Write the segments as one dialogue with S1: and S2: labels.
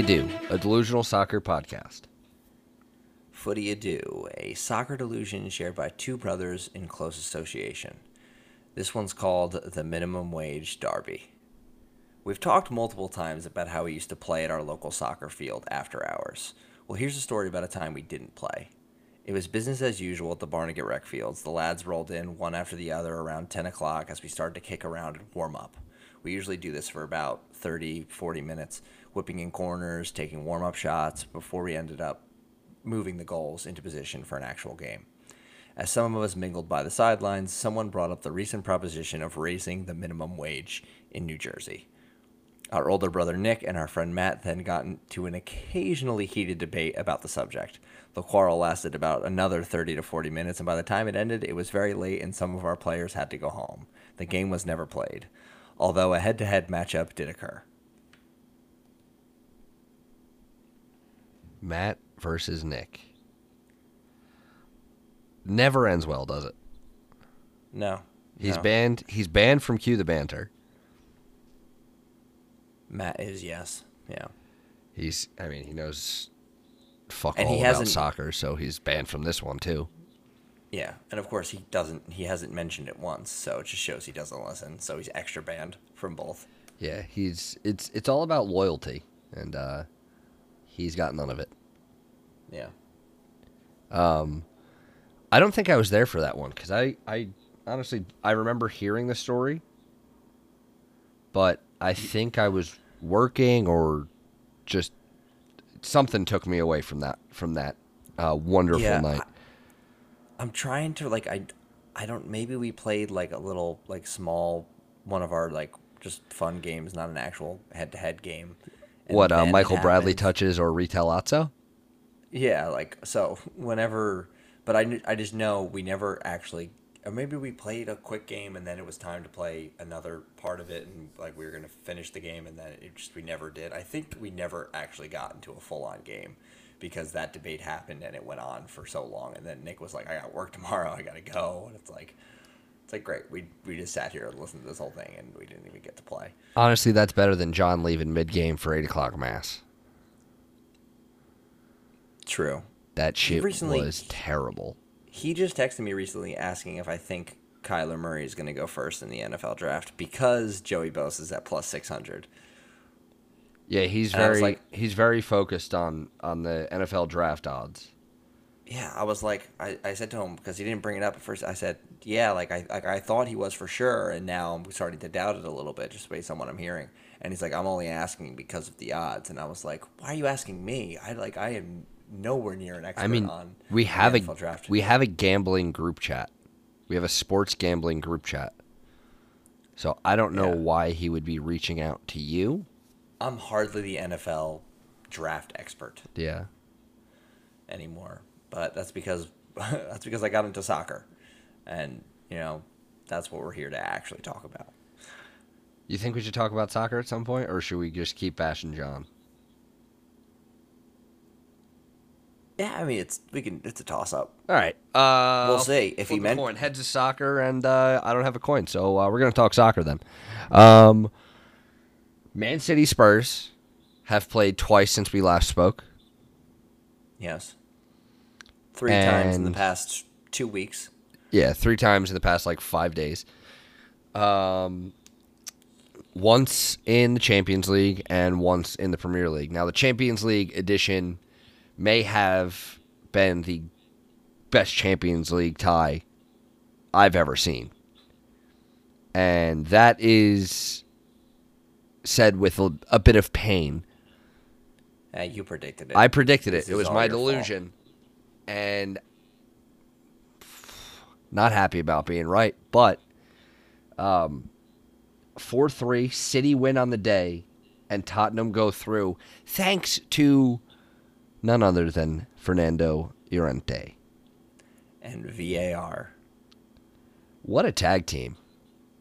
S1: Footy Do, a delusional soccer podcast.
S2: Footy Ado, a soccer delusion shared by two brothers in close association. This one's called the Minimum Wage Derby. We've talked multiple times about how we used to play at our local soccer field after hours. Well, here's a story about a time we didn't play. It was business as usual at the Barnegat Rec Fields. The lads rolled in one after the other around 10 o'clock as we started to kick around and warm up. We usually do this for about 30, 40 minutes, whipping in corners, taking warm up shots before we ended up moving the goals into position for an actual game. As some of us mingled by the sidelines, someone brought up the recent proposition of raising the minimum wage in New Jersey. Our older brother Nick and our friend Matt then got into an occasionally heated debate about the subject. The quarrel lasted about another 30 to 40 minutes, and by the time it ended, it was very late and some of our players had to go home. The game was never played, although a head to head matchup did occur.
S1: Matt versus Nick. Never ends well, does it?
S2: No.
S1: He's
S2: no.
S1: banned. He's banned from Cue the Banter.
S2: Matt is, yes. Yeah.
S1: He's. I mean, he knows fuck
S2: And
S1: all
S2: he
S1: about soccer, so he's banned from this one too.
S2: Yeah, and of course he doesn't. He hasn't mentioned it once, so it just shows he doesn't listen. So he's extra banned from both.
S1: Yeah, he's. It's. It's all about loyalty, and uh, he's got none of it.
S2: Yeah.
S1: Um, I don't think I was there for that one because I, I honestly, I remember hearing the story, but I think I was working or just something took me away from that from that uh, wonderful
S2: Yeah,
S1: night.
S2: I'm trying to like I, I don't. Maybe we played like a little like small one of our like just fun games, not an actual head-to-head game.
S1: What uh, Michael Bradley touches or Retellazzo?
S2: Yeah, like so. Whenever, but I I just know we never actually. Or maybe we played a quick game and then it was time to play another part of it and like we were gonna finish the game and then it just we never did. I think we never actually got into a full on game because that debate happened and it went on for so long and then Nick was like, I got work tomorrow, I gotta go and it's like it's like great. We we just sat here and listened to this whole thing and we didn't even get to play.
S1: Honestly, that's better than John leaving mid game for eight o'clock mass.
S2: True.
S1: That shit
S2: recently-
S1: was terrible.
S2: He just texted me recently asking if I think Kyler Murray is going to go first in the NFL draft because Joey Bosa is at plus 600.
S1: Yeah, he's
S2: And
S1: very
S2: like-
S1: he's very focused on on the NFL draft odds.
S2: Yeah, I was like, I, I said to him because he didn't bring it up at first. I said, yeah, like I like I thought he was for sure, and now I'm starting to doubt it a little bit just based on what I'm hearing. And he's like, I'm only asking because of the odds, and I was like, why are you asking me? I like I am nowhere near an expert
S1: I mean,
S2: on
S1: we have a
S2: draft.
S1: we have a gambling group chat. We have a sports gambling group chat. So I don't know
S2: Yeah.
S1: why he would be reaching out to you.
S2: I'm hardly the NFL draft expert.
S1: Yeah.
S2: anymore. But that's because that's because I got into soccer, and you know that's what we're here to actually talk about.
S1: You think we should talk about soccer at some point, or should we just keep bashing John?
S2: Yeah, I mean it's we can it's a toss up.
S1: All right. Uh,
S2: We'll see. If he meant-
S1: coin. heads to soccer, and uh, I don't have a coin, so uh, we're gonna talk soccer then. Um, Man City Spurs have played twice since we last spoke.
S2: Yes, three times in the past two weeks.
S1: Yeah, three times in the past like five days. Um, once in the Champions League and once in the Premier League. Now, the Champions League edition may have been the best Champions League tie I've ever seen. And that is said with a, a bit of pain.
S2: Uh, you predicted it.
S1: I predicted
S2: This
S1: it. It was my
S2: delusion. fault.
S1: And not happy about being right, but um 4-3 City win on the day and Tottenham go through thanks to none other than Fernando Llorente.
S2: and VAR.
S1: What a tag team.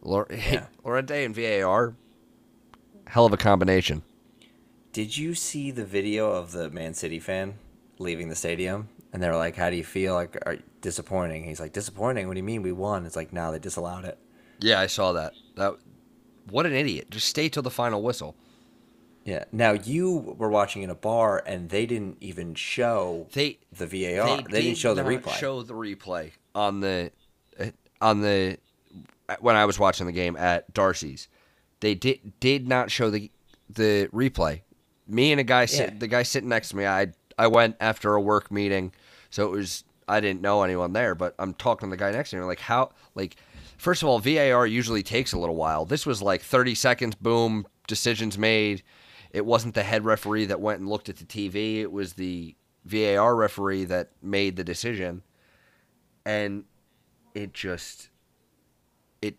S1: Lor-
S2: Yeah.
S1: And VAR hell of a combination.
S2: Did you see the video of the Man City fan leaving the stadium? And they're like, "How do you feel? Like, are disappointing?" He's like, "Disappointing? What do you mean? We won?" It's like, "No, they disallowed it."
S1: Yeah, I saw that. That what an idiot. Just stay till the final whistle.
S2: Yeah. Now you were watching in a bar, and they didn't even show
S1: They
S2: the VAR. They, didn't
S1: did
S2: show the
S1: not
S2: replay.
S1: Show the replay on the on the when I was watching the game at Darcy's. They did did not show the the replay. Me and a guy sit,
S2: Yeah.
S1: the guy sitting next to me. I I went after a work meeting, so it was I didn't know anyone there, but I'm talking to the guy next to me like how like first of all VAR usually takes a little while. This was like 30 seconds, boom, decisions made. It wasn't the head referee that went and looked at the TV. It was the VAR referee that made the decision, and it just it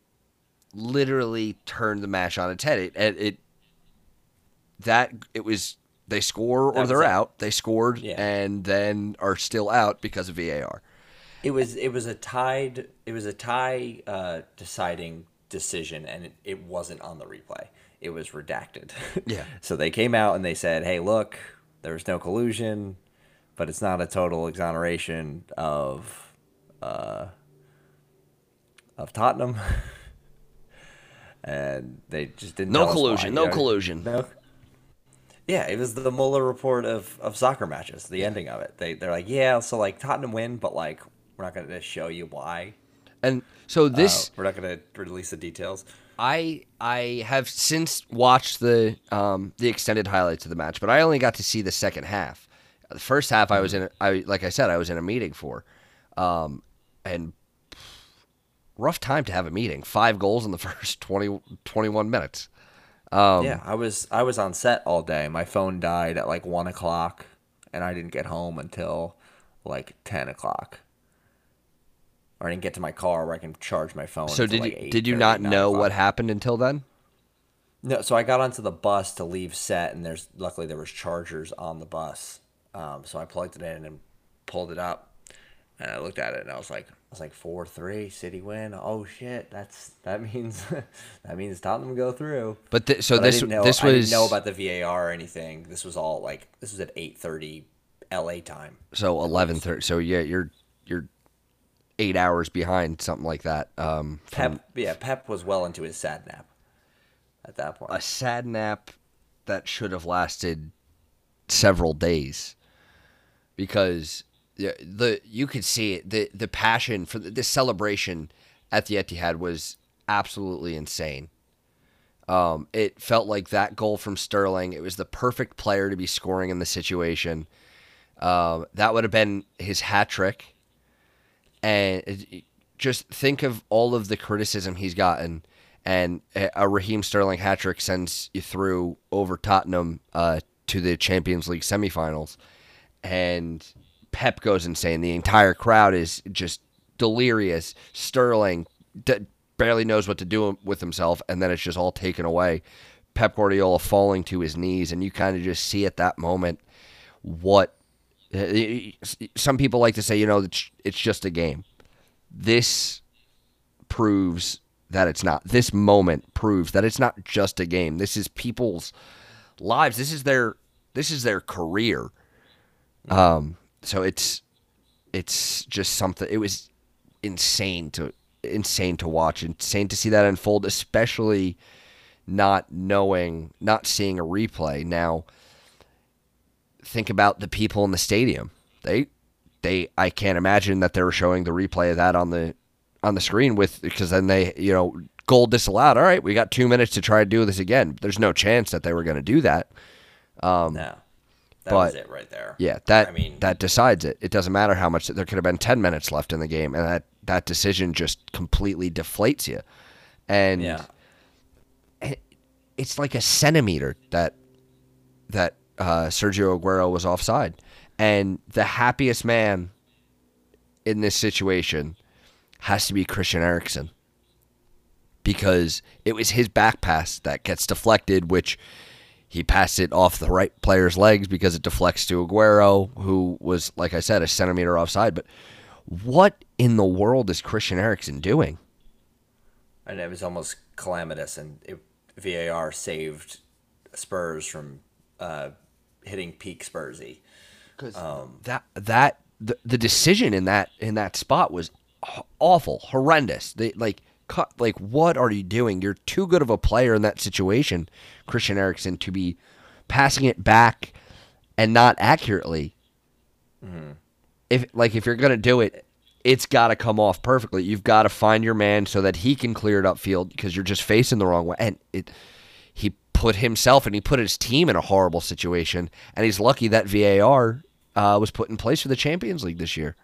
S1: literally turned the match on its head. It it, it that it was they score or they're
S2: it.
S1: out. They scored
S2: Yeah.
S1: and then are still out because of VAR.
S2: It was it was a tied it was a tie uh, deciding decision, and it, it wasn't on the replay. It was redacted.
S1: Yeah.
S2: so they came out and they said, "Hey, look, there was no collusion, but it's not a total exoneration of uh, of Tottenham." and they just didn't.
S1: No
S2: why,
S1: collusion, no
S2: know?
S1: collusion.
S2: No. Yeah, it was the Mueller report of, of soccer matches. The ending of it. They they're like, yeah, so like Tottenham win, but like we're not going to show you why.
S1: And so this
S2: Uh, we're not going to release the details.
S1: I I have since watched the um, the extended highlights of the match, but I only got to see the second half. The first half I was in a, I like I said I was in a meeting for, um, and rough time to have a meeting. Five goals in the first 20, 21 minutes. Um,
S2: yeah, I was I was on set all day. My phone died at like one o'clock, and I didn't get home until like ten o'clock. Or I didn't get to my car where I can charge my phone.
S1: So
S2: until,
S1: did
S2: like
S1: you, did you not know what happened until then?
S2: No, so I got onto the bus to leave set, and there's luckily there was chargers on the bus, um, so I plugged it in and pulled it up, and I looked at it and I was like, was like four three City win. Oh shit, that's that means that means Tottenham go through.
S1: But th- so
S2: But
S1: this
S2: I didn't know,
S1: this
S2: I
S1: was
S2: didn't know about the VAR or anything. This was all like this was at eight thirty L.A. time.
S1: so eleven thirty. So yeah, you're you're eight hours behind something like that. Um, from
S2: Pep, yeah, Pep was well into his sad nap at that point.
S1: a sad nap that should have lasted several days because the, the you could see it the the passion for the, the celebration at the Etihad was absolutely insane. Um, it felt like that goal from Sterling. It was the perfect player to be scoring in the situation. Um, that would have been his hat trick. And just think of all of the criticism he's gotten, and a a Raheem Sterling hat trick sends you through over Tottenham uh, to the Champions League semifinals, and Pep goes insane. The entire crowd is just delirious. Sterling d- barely knows what to do with himself, and then it's just all taken away. Pep Guardiola falling to his knees, and you kind of just see at that moment what some people like to say. You know, it's just a game. This proves that it's not. This moment proves that it's not just a game. This is people's lives. This is their this is their career. Um, so it's it's just something. It was insane to insane to watch, insane to see that unfold, especially not knowing, not seeing a replay. Now, think about the people in the stadium. They they I can't imagine that they were showing the replay of that on the on the screen with because then they you know goal disallowed. All right, we got two minutes to try to do this again. There's no chance that they were going to do that.
S2: Um, no, that
S1: but-
S2: was it right there.
S1: Yeah, that
S2: I mean,
S1: that decides it. It doesn't matter how much there could have been ten minutes left in the game, and that that decision just completely deflates you. And
S2: yeah,
S1: it's like a centimeter that that uh, Sergio Aguero was offside, and the happiest man in this situation has to be Christian Eriksen because it was his back pass that gets deflected, which he passed it off the right player's legs because it deflects to Aguero, who was, like I said, a centimeter offside. But what in the world is Christian Eriksen doing?
S2: and it was almost calamitous, and it, VAR saved Spurs from uh, hitting peak Spursy.
S1: Because that that the, the decision in that in that spot was awful, horrendous. They like cut like what are you doing? You're too good of a player in that situation, Christian Eriksen, to be passing it back and not accurately.
S2: Mm-hmm.
S1: If like if you're gonna do it, it's got to come off perfectly. You've got to find your man so that he can clear it upfield because you're just facing the wrong way. And it, he put himself and he put his team in a horrible situation. And he's lucky that VAR uh, was put in place for the Champions League this year.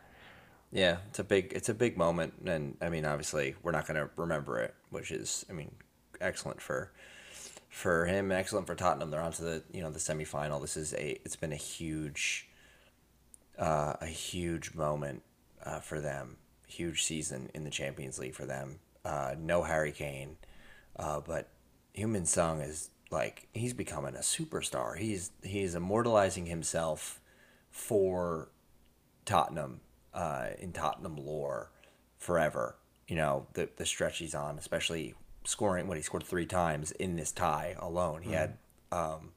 S2: Yeah, it's a big it's a big moment, and I mean, obviously, we're not going to remember it, which is, I mean, excellent for for him, excellent for Tottenham. They're on to the you know the semifinal. This is a it's been a huge uh, a huge moment uh, for them, huge season in the Champions League for them. Uh, no Harry Kane, uh, but Heung-min Son is like he's becoming a superstar. He's he's immortalizing himself for Tottenham uh, in Tottenham lore forever. You know the the stretch he's on, especially scoring what he scored three times in this tie alone. He mm. had um,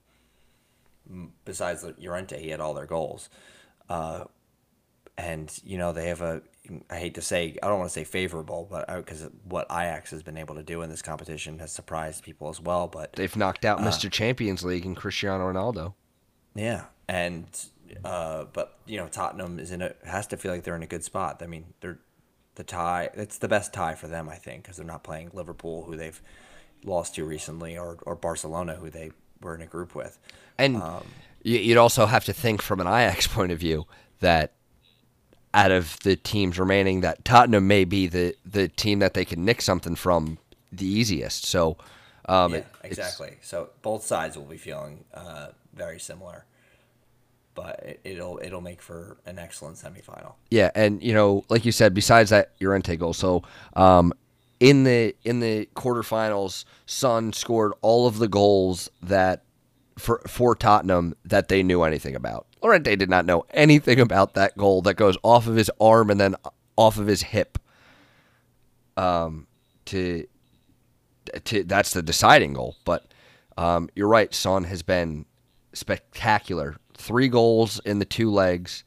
S2: besides the Llorente, he had all their goals. Uh, and you know they have a I hate to say I don't want to say favorable, but because uh, what Ajax has been able to do in this competition has surprised people as well. But
S1: they've knocked out uh, Mr. Champions League and Cristiano Ronaldo.
S2: Yeah, and uh, but you know Tottenham is in a has to feel like they're in a good spot. I mean, they're the tie. It's the best tie for them, I think, because they're not playing Liverpool, who they've lost to recently, or or Barcelona, who they were in a group with.
S1: And um, you'd also have to think from an Ajax point of view that out of the teams remaining, that Tottenham may be the the team that they can nick something from the easiest. So. Um,
S2: yeah, exactly. So both sides will be feeling uh, very similar but it, will it'll make for an excellent semifinal.
S1: Yeah, and you know, like you said, besides that Llorente goal, so um, in the in the quarterfinals, Son scored all of the goals that for for Tottenham that they knew anything about. Llorente did not know anything about that goal that goes off of his arm and then off of his hip. Um, to to that's the deciding goal, but um, you're right. Son has been spectacular three goals in the two legs.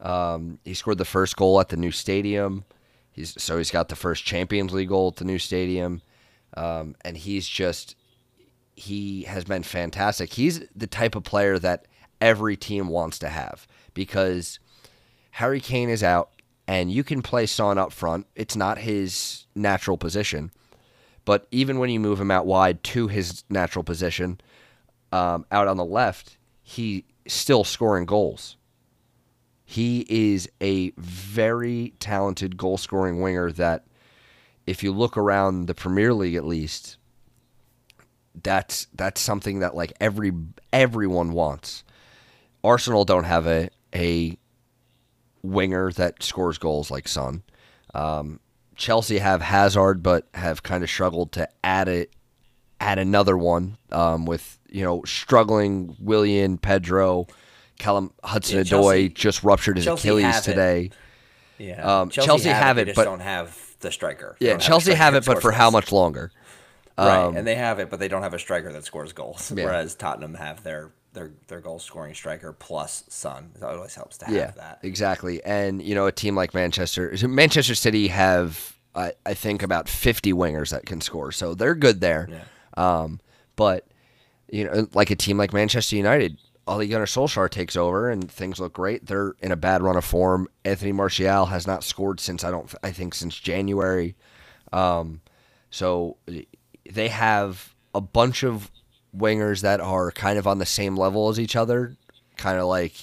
S1: Um, he scored the first goal at the new stadium. He's so he's got the first Champions League goal at the new stadium, um, and he's just he has been fantastic. He's the type of player that every team wants to have because Harry Kane is out, and you can play Son up front. It's not his natural position, but even when you move him out wide to his natural position, um, out on the left, he still scoring goals. He is a very talented goal scoring winger that, if you look around the Premier League at least, that's that's something that like every everyone wants. Arsenal don't have a a winger that scores goals like Son. Um, Chelsea have Hazard, but have kind of struggled to add it, add another one um, with you know struggling Willian Pedro Callum Hudson Odoi just ruptured his Chelsea Achilles today.
S2: Yeah, um, Chelsea, Chelsea, have, have it, but don't have the striker.
S1: Yeah, Chelsea have, have it, but for how much longer?
S2: Right, um, and they have it, but they don't have a striker that scores goals. Yeah. Whereas Tottenham have their their their goal scoring striker plus Son. It always helps to have
S1: yeah,
S2: that.
S1: Exactly, and you know a team like Manchester, Manchester City have I, I think about fifty wingers that can score, so they're good there. Yeah. Um, but you know, like a team like Manchester United, Ole Gunnar Solskjaer takes over and things look great. They're in a bad run of form. Anthony Martial has not scored since I don't I think since January. Um, so they have a bunch of wingers that are kind of on the same level as each other, kind of like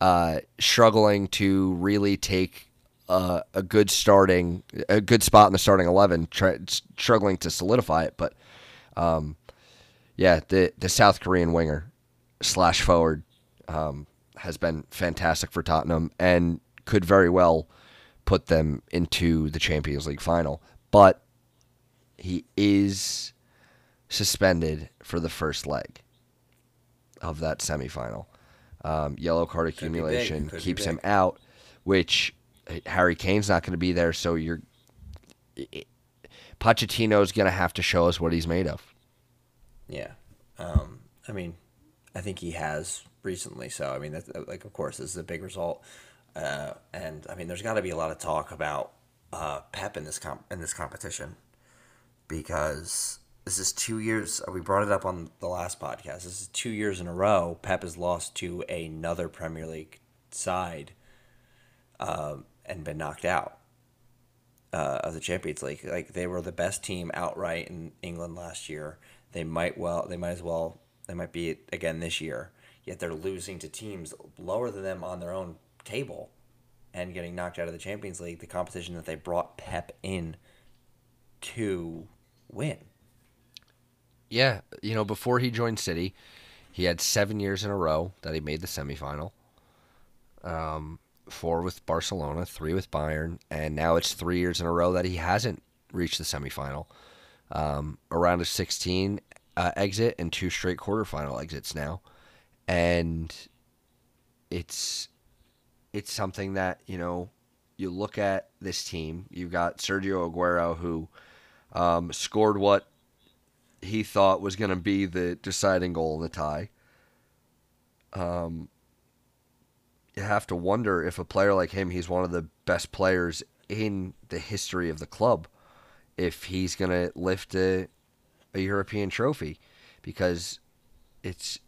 S1: uh, struggling to really take uh, a good starting a good spot in the starting eleven, try, struggling to solidify it. But um, yeah, the the South Korean winger slash forward um, has been fantastic for Tottenham and could very well put them into the Champions League final. But he is suspended for the first leg of that semifinal. Um, yellow card accumulation keeps him out, which Harry Kane's not going to be there, so you're. Pochettino's going to have to show us what he's made of.
S2: Yeah. Um, I mean, I think he has recently. So I mean, that's, like of course, this is a big result, uh, and I mean, there's got to be a lot of talk about uh, Pep in this comp- in this competition because this is two years. We brought it up on the last podcast. This is two years in a row. Pep has lost to another Premier League side, um, and been knocked out uh, of the Champions League. Like they were the best team outright in England last year. They might well. They might as well. They might be again this year. Yet they're losing to teams lower than them on their own table, and getting knocked out of the Champions League, the competition that they brought Pep in to win.
S1: Yeah, you know, before he joined City, he had seven years in a row that he made the semifinal. Um, four with Barcelona, three with Bayern, and now it's three years in a row that he hasn't reached the semifinal. Um, around a 16 uh, exit and two straight quarterfinal exits now, and it's it's something that you know you look at this team. You've got Sergio Aguero who um, scored what he thought was going to be the deciding goal in the tie. Um, you have to wonder if a player like him, he's one of the best players in the history of the club, if he's going to lift a, a European trophy, because it's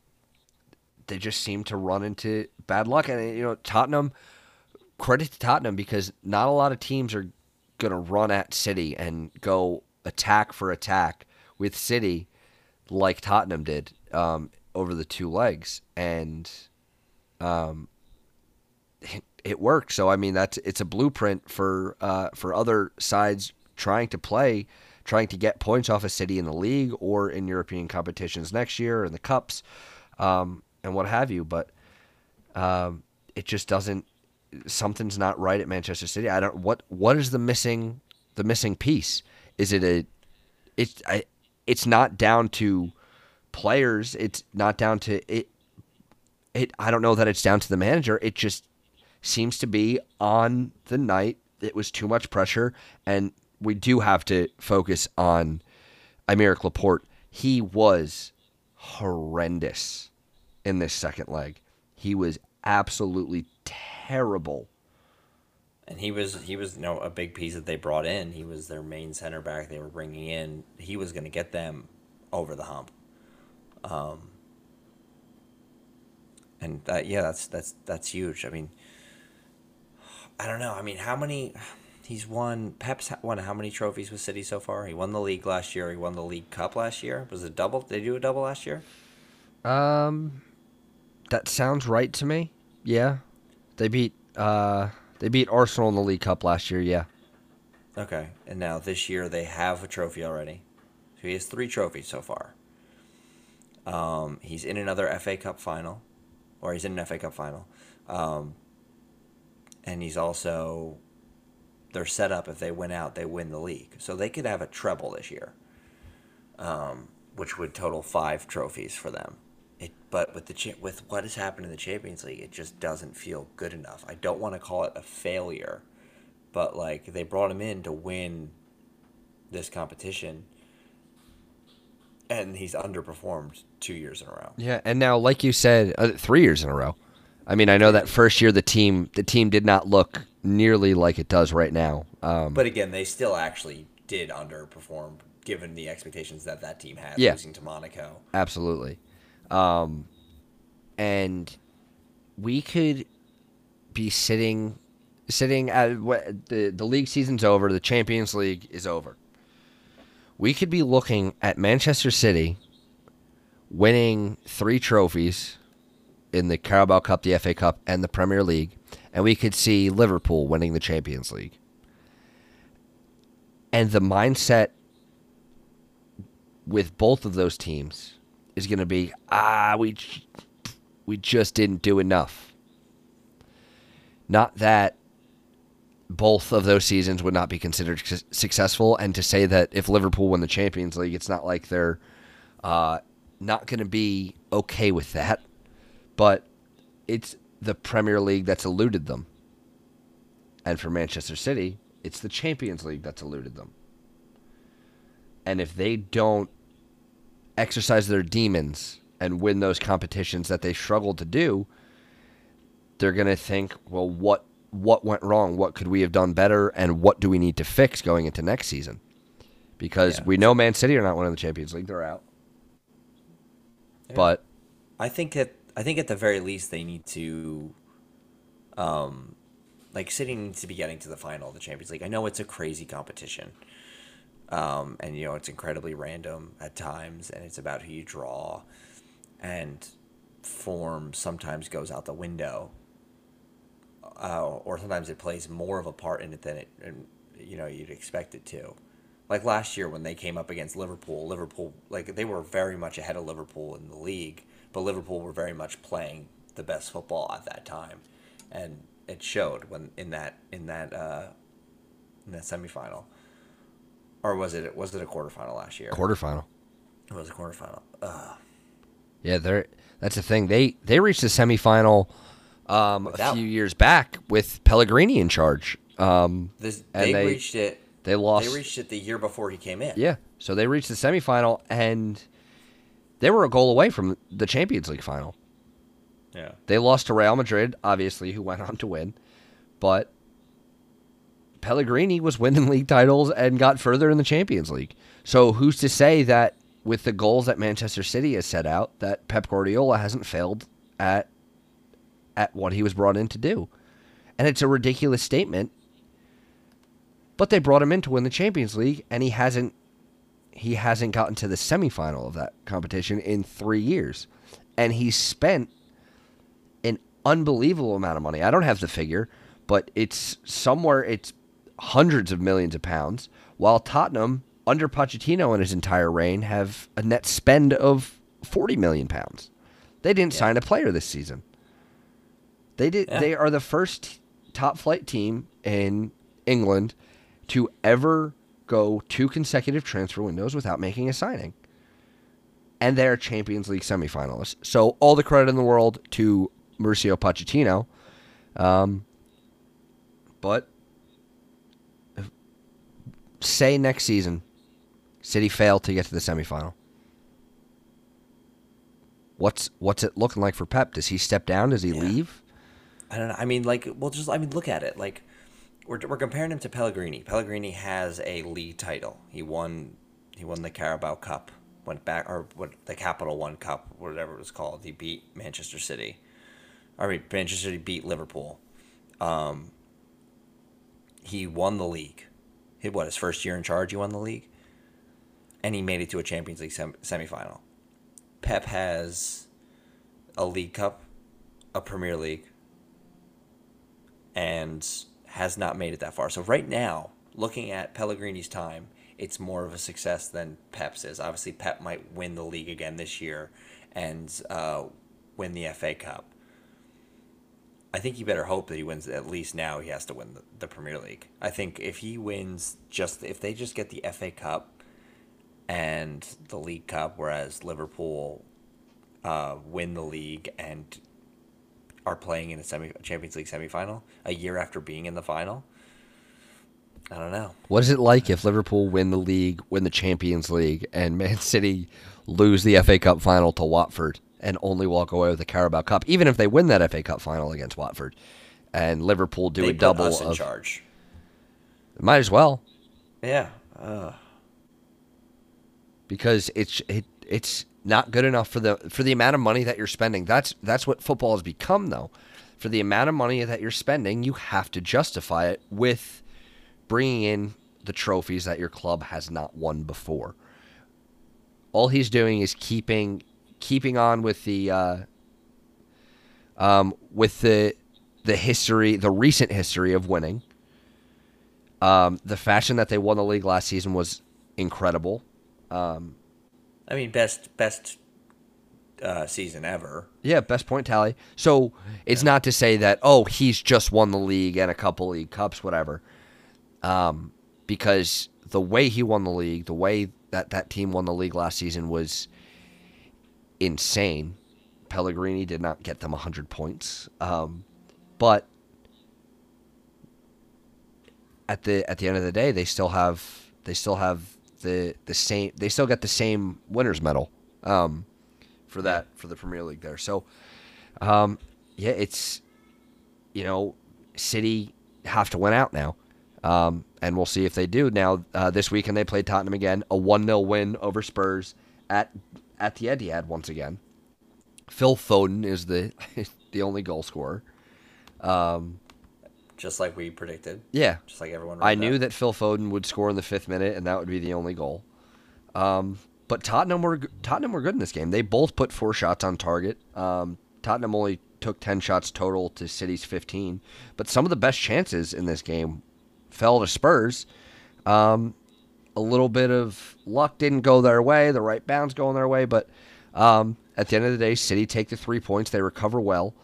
S1: they just seem to run into bad luck. And you know, Tottenham, credit to Tottenham because not a lot of teams are going to run at City and go attack for attack with City like Tottenham did um, over the two legs, and um, it, it, worked. So I mean, that's it's a blueprint for uh, for other sides trying to play, trying to get points off a City in the league or in European competitions next year in the cups, um, and what have you. But um, it just doesn't. Something's not right at Manchester City. I don't. What what is the missing the missing piece? Is it a it's I it's not down to players. It's not down to it. It I don't know that it's down to the manager. It just seems to be on the night. It was too much pressure, and we do have to focus on Aymeric Laporte. He was horrendous in this second leg. He was absolutely terrible
S2: and he was he was you know a big piece that they brought in. He was their main center back they were bringing in. He was going to get them over the hump. Um, and that, yeah, that's that's that's huge. I mean, I don't know. I mean, how many? He's won. Pep's won how many trophies with City so far? He won the league last year. He won the League Cup last year. Was it double? Did they do a double last year?
S1: Um, that sounds right to me. Yeah, they beat. Uh, they beat Arsenal in the League Cup last year, yeah.
S2: Okay, and now this year they have a trophy already. So he has three trophies so far. Um, he's in another FA Cup final, or he's in an FA Cup final. Um, and he's also, they're set up if they win out, they win the league. So they could have a treble this year, um, which would total five trophies for them. It, but with the with what has happened in the Champions League, it just doesn't feel good enough. I don't want to call it a failure, but like they brought him in to win this competition, and he's underperformed two years in a row.
S1: Yeah, and now, like you said, uh, three years in a row. I mean, I know that first year the team the team did not look nearly like it does right now. Um,
S2: but again, they still actually did underperform given the expectations that that team had
S1: yeah,
S2: losing to Monaco.
S1: Absolutely. Um, and we could be sitting sitting at the the league season's over, the Champions League is over. We could be looking at Manchester City winning three trophies in the Carabao Cup, the FA Cup, and the Premier League, and we could see Liverpool winning the Champions League. And the mindset with both of those teams is going to be ah we we just didn't do enough. Not that both of those seasons would not be considered successful, and to say that if Liverpool win the Champions League, it's not like they're uh, not going to be okay with that. But it's the Premier League that's eluded them, and for Manchester City, it's the Champions League that's eluded them. And if they don't exercise their demons and win those competitions that they struggled to do, they're going to think, well, what what went wrong? What could we have done better? And what do we need to fix going into next season? because
S2: Yeah.
S1: we know Man City are not winning the Champions League; they're out.
S2: Yeah.
S1: But
S2: I think that I think at the very least they need to, um, like City needs to be getting to the final of the Champions League. I know it's a crazy competition, um, and you know it's incredibly random at times, and it's about who you draw, and form sometimes goes out the window, uh, or sometimes it plays more of a part in it than it, and, you know, you'd expect it to. Like last year when they came up against Liverpool, Liverpool like they were very much ahead of Liverpool in the league, but Liverpool were very much playing the best football at that time, and it showed when in that in that uh, in that semifinal, or was it was it a quarterfinal last year?
S1: quarterfinal.
S2: it was a quarterfinal. Uh,
S1: Yeah, they're that's the thing. They they reached the semifinal um, a few years back with Pellegrini in charge. Um,
S2: this,
S1: And
S2: they,
S1: they-
S2: reached it.
S1: they lost.
S2: They reached it the year before he came in.
S1: yeah, so they reached the semifinal and they were a goal away from the Champions League final.
S2: Yeah.
S1: They lost to Real Madrid, obviously, who went on to win, but Pellegrini was winning league titles and got further in the Champions League. So who's to say that with the goals that Manchester City has set out, that Pep Guardiola hasn't failed at at what he was brought in to do? And it's a ridiculous statement. But they brought him in to win the Champions League, and he hasn't he hasn't gotten to the semifinal of that competition in three years. And he spent an unbelievable amount of money. I don't have the figure, but it's somewhere it's hundreds of millions of pounds. While Tottenham, under Pochettino and his entire reign, have a net spend of forty million pounds. They didn't
S2: Yeah.
S1: sign a player this season. They did.
S2: Yeah.
S1: They are the first top flight team in England to ever go two consecutive transfer windows without making a signing. And they're Champions League semifinalists. So all the credit in the world to Mauricio Pochettino. Um, but say next season, City failed to get to the semifinal. What's what's it looking like for Pep? Does he step down? Does he
S2: Yeah.
S1: leave?
S2: I don't know. I mean, like, well, just I mean, look at it. Like, we're we're comparing him to Pellegrini. Pellegrini has a league title. He won he won the Carabao Cup. Went back or what the Capital One Cup, whatever it was called. He beat Manchester City. I mean, Manchester City beat Liverpool. Um, he won the league. He what his first year in charge, he won the league, and he made it to a Champions League sem- semifinal. Pep has a League Cup, a Premier League, and has not made it that far. So right now, looking at Pellegrini's time, it's more of a success than Pep's is. Obviously, Pep might win the league again this year and uh, win the FA Cup. I think you better hope that he wins. At least now, he has to win the, the Premier League. I think if he wins, just if they just get the FA Cup and the League Cup, whereas Liverpool uh, win the league and are playing in a semi Champions League semifinal a year after being in the final. I don't know.
S1: What is it like if Liverpool win the league, win the Champions League, and Man City lose the FA Cup final to Watford and only walk away with the Carabao Cup, even if they win that FA Cup final against Watford, and Liverpool do
S2: they
S1: a double
S2: us in
S1: of,
S2: charge.
S1: might as well
S2: Yeah. Uh,
S1: because it's it it's not good enough for the for the amount of money that you're spending. That's that's what football has become though. For the amount of money that you're spending, you have to justify it with bringing in the trophies that your club has not won before. All he's doing is keeping keeping on with the uh, um, with the the history, the recent history of winning. Um, the fashion that they won the league last season was incredible. Um,
S2: I mean, best best uh, season ever.
S1: Yeah, best point tally. So it's not to say that oh he's just won the league and a couple league cups, whatever. Um, because the way he won the league, the way that that team won the league last season was insane. Pellegrini did not get them hundred points, um, but at the at the end of the day, they still have they still have the the same they still get the same winners medal. Um, for that for the Premier League there. So, um, yeah, it's you know, City have to win out now. Um, and we'll see if they do. Now, uh, this weekend they play Tottenham again, a 1 0 win over Spurs at at the Etihad once again. Phil Foden is the the only goal scorer. Um,
S2: just like we predicted.
S1: Yeah,
S2: just like everyone.
S1: I knew that Phil Foden would score in the fifth minute, and that would be the only goal. Um, but Tottenham were Tottenham were good in this game. They both put four shots on target. Um, Tottenham only took ten shots total to City's fifteen, but some of the best chances in this game fell to Spurs. Um, a little bit of luck didn't go their way. The right bounds going their way, but um, at the end of the day, City take the three points. They recover well.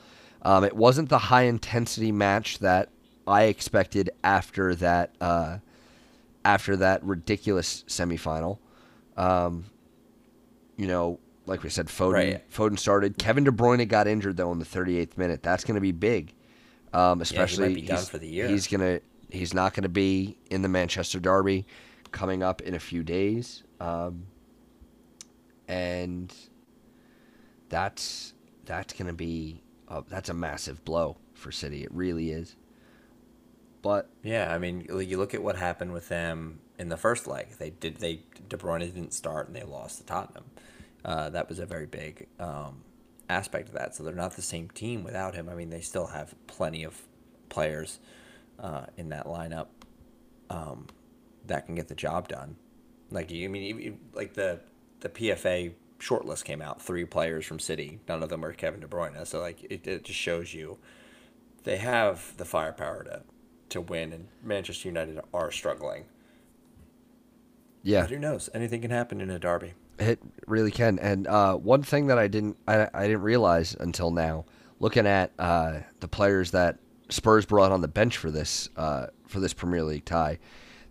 S1: Um, it wasn't the high intensity match that I expected after that uh, after that ridiculous semifinal. Um, you know, like we said, Foden right. Foden started. Kevin De Bruyne got injured though in the 38th minute. That's going to be big, um, especially
S2: yeah, he he's,
S1: for
S2: the year.
S1: He's gonna he's not going to be in the Manchester Derby coming up in a few days, um, and that's that's going to be a, that's a massive blow for City. It really is. But
S2: yeah, I mean, you look at what happened with them in the first leg. They did they De Bruyne didn't start and they lost to Tottenham. Uh, that was a very big um, aspect of that. So they're not the same team without him. I mean, they still have plenty of players uh, in that lineup um, that can get the job done. Like I mean, like the the PFA shortlist came out, three players from City. None of them are Kevin De Bruyne. So like it, it just shows you they have the firepower to to win, and Manchester United are struggling.
S1: Yeah,
S2: but who knows? Anything can happen in a derby.
S1: It really can. And uh, one thing that I didn't I, I didn't realize until now, looking at uh, the players that Spurs brought on the bench for this uh, for this Premier League tie,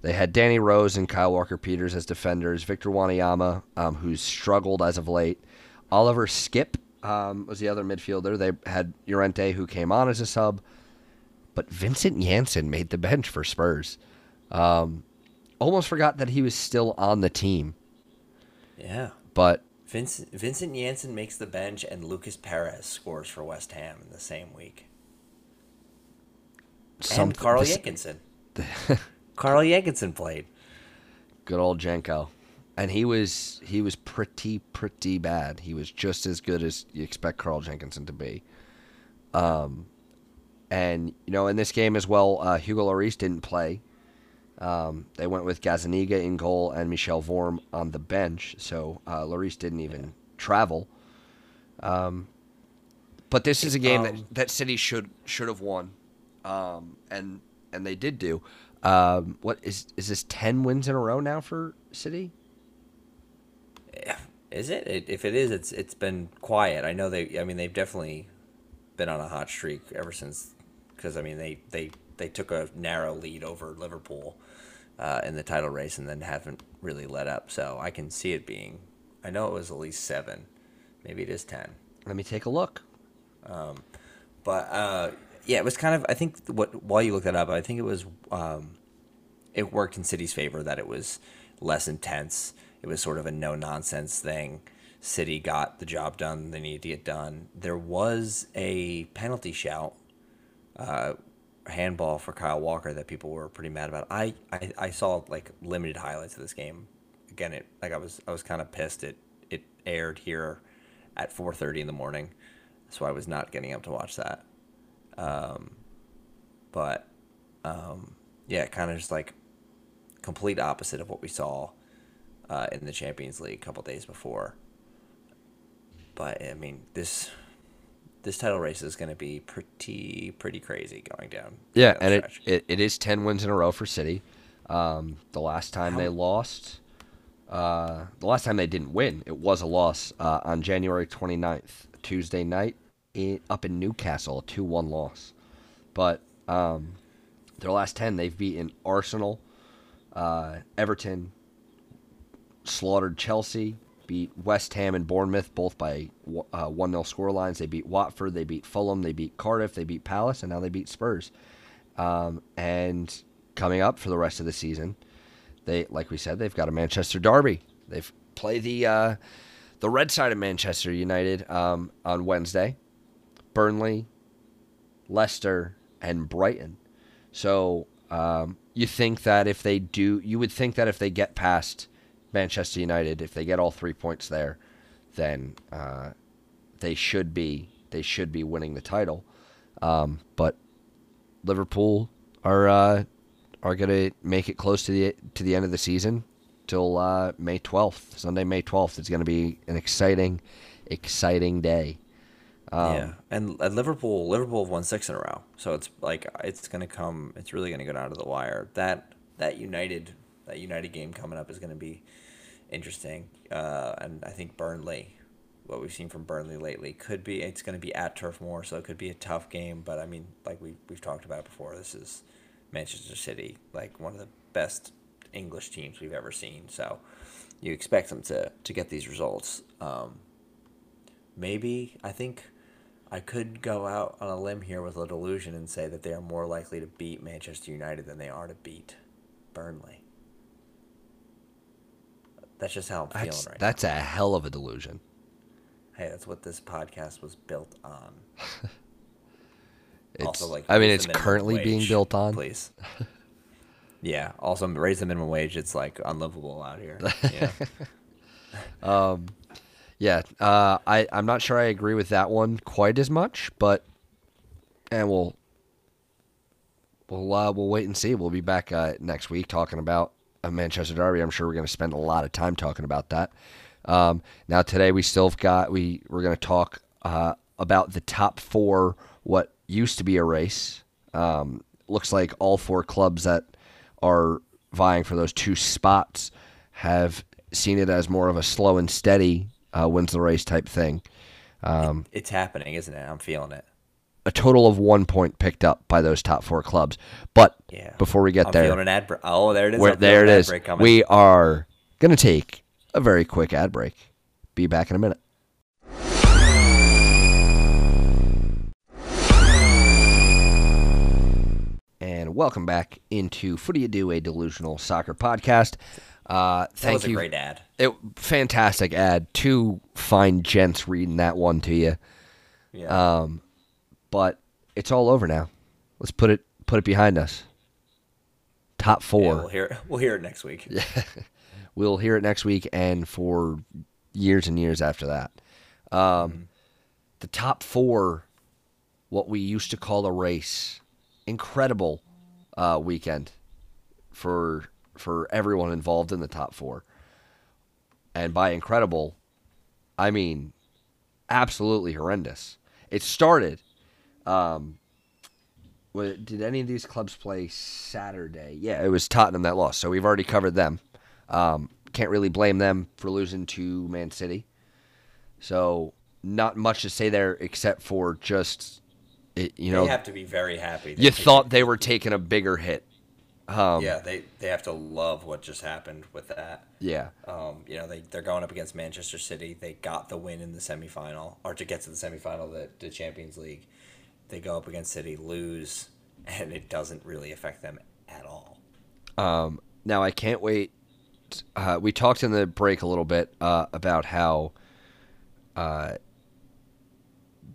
S1: they had Danny Rose and Kyle Walker Peters as defenders. Victor Wanyama, um, who's struggled as of late. Oliver Skipp um, was the other midfielder. They had Llorente, who came on as a sub, but Vincent Janssen made the bench for Spurs. Um, almost forgot that he was still on the team.
S2: Yeah,
S1: but
S2: Vincent Vincent Janssen makes the bench, and Lucas Perez scores for West Ham in the same week. Some, and Carl this, Jenkinson. Carl Jenkinson played.
S1: Good old Jenko. And he was he was pretty pretty bad. He was just as good as you expect Carl Jenkinson to be. Um, and you know in this game as well, uh, Hugo Lloris didn't play. Um, they went with Gazaniga in goal and Michel Vorm on the bench, so uh, Lloris didn't even yeah. travel. Um, but this is a game um, that, that City should should have won, um, and and they did do. Um, what is is this ten wins in a row now for City?
S2: Is it? it? If it is, it's it's been quiet. I know they. I mean, they've definitely been on a hot streak ever since. Because I mean, they they they took a narrow lead over Liverpool uh, in the title race, and then haven't really let up. So I can see it being. I know it was at least seven. Maybe it is ten.
S1: Let me take a look.
S2: Um, but uh, yeah, it was kind of. I think what while you looked that up, I think it was. Um, it worked in City's favor that it was less intense. It was sort of a no nonsense thing. City got the job done they needed to get done. There was a penalty shout, uh, handball for Kyle Walker that people were pretty mad about. I, I, I saw like limited highlights of this game. Again, it like I was I was kind of pissed. It it aired here at 4:30 in the morning, so I was not getting up to watch that. Um, but um, yeah, kind of just like complete opposite of what we saw uh, in the Champions League a couple days before. But I mean, this this title race is going to be pretty pretty crazy going down.
S1: Yeah, and it, it, it is ten wins in a row for City. Um, the last time How? they lost, uh, the last time they didn't win, it was a loss uh, on January 29th, Tuesday night in, up in Newcastle, a 2 1 loss. But um, their last 10, they've beaten Arsenal, uh, Everton, slaughtered Chelsea, beat West Ham and Bournemouth, both by uh, 1 0 score lines. They beat Watford, they beat Fulham, they beat Cardiff, they beat Palace, and now they beat Spurs. Um, and coming up for the rest of the season, they, like we said, they've got a Manchester derby. They've played the uh, the red side of Manchester United um, on Wednesday. Burnley, Leicester, and Brighton. So um, you think that if they do, you would think that if they get past Manchester United, if they get all three points there, then uh, they should be they should be winning the title. Um, but Liverpool are uh, are going to make it close to the to the end of the season till uh, May twelfth, Sunday, May twelfth. It's going to be an exciting, exciting day. Um,
S2: yeah, and at Liverpool, Liverpool have won six in a row, so it's like it's gonna come. It's really gonna go down to the wire. That that United that United game coming up is gonna be interesting, uh, and I think Burnley, what we've seen from Burnley lately, could be. It's gonna be at Turf Moor, so it could be a tough game. But I mean, like we we've talked about before, this is Manchester City, like one of the best English teams we've ever seen. So you expect them to to get these results. Um, maybe I think I could go out on a limb here with a delusion and say that they are more likely to beat Manchester United than they are to beat Burnley. That's just how I'm
S1: that's
S2: feeling right
S1: that's a hell of a delusion.
S2: Hey, that's what this podcast was built on.
S1: It's,
S2: also, like,
S1: I mean, it's currently being built on.
S2: Please. yeah. Also, raise the minimum wage. It's like unlivable out here. Yeah.
S1: um, Yeah, uh, I I'm not sure I agree with that one quite as much, but and we'll we'll uh, we'll wait and see. We'll be back uh, next week talking about a Manchester Derby. I'm sure we're going to spend a lot of time talking about that. Um, now today we still got we we're going to talk uh, about the top four. What used to be a race. Um, looks like all four clubs that are vying for those two spots have seen it as more of a slow and steady uh, wins the race type thing. Um,
S2: it's happening, isn't it? I'm feeling it.
S1: A total of one point picked up by those top four clubs. But
S2: Yeah.
S1: before we get
S2: I'm
S1: there,
S2: an ad break. Oh, there it is.
S1: where, there it is. We are going to take a very quick ad break. Be back in a minute. And welcome back into Footy Do, a delusional soccer podcast. Uh,
S2: that
S1: thank
S2: was
S1: you.
S2: a great ad.
S1: It, fantastic ad. Two fine gents reading that one to you.
S2: Yeah.
S1: Um, but it's all over now. Let's put it put it behind us. Top four.
S2: Yeah, we'll hear. We'll hear it next week.
S1: We'll hear it next week and for years and years after that. Um, The top four, what we used to call a race, incredible uh, weekend for for everyone involved in the top four. And by incredible, I mean absolutely horrendous. It started. Um, did any of these clubs play Saturday? Yeah, it was Tottenham that lost, so we've already covered them. Um, can't really blame them for losing to Man City. So not much to say there except for just it, you know
S2: they have to be very happy. They
S1: you thought they were taking a bigger hit. Um,
S2: yeah, they they have to love what just happened with that.
S1: yeah.
S2: Um, you know, they they're going up against Manchester City. They got the win in the semifinal, or to get to the semifinal of the, the Champions League. They go up against City, lose, and it doesn't really affect them at all.
S1: Um, now I can't wait. Uh, we talked in the break a little bit uh, about how uh,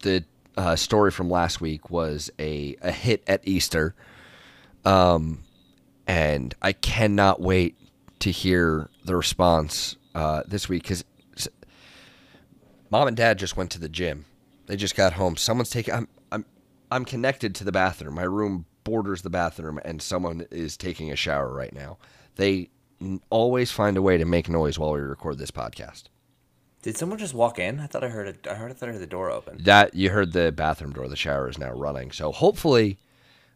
S1: the uh, story from last week was a, a hit at Easter, um, and I cannot wait to hear the response uh, this week because mom and dad just went to the gym. They just got home. Someone's taking. I'm I'm connected to the bathroom. My room borders the bathroom, and someone is taking a shower right now. They n- always find a way to make noise while we record this podcast.
S2: Did someone just walk in? I thought I heard it. I heard. I thought I heard the door open.
S1: That you heard the bathroom door. The shower is now running. So hopefully,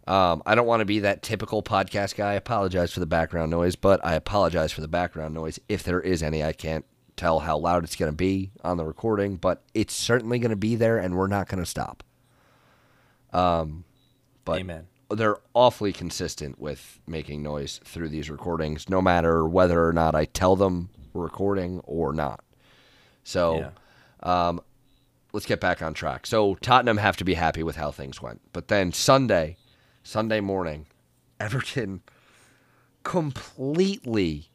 S1: um, I don't want to be that typical podcast guy. I apologize for the background noise, but I apologize for the background noise if there is any. I can't tell how loud it's going to be on the recording, but it's certainly going to be there, and we're not going to stop. Um, but
S2: Amen.
S1: they're awfully consistent with making noise through these recordings, no matter whether or not I tell them we're recording or not. So, um, let's get back on track. So Tottenham have to be happy with how things went, but then Sunday, Sunday morning, Everton completely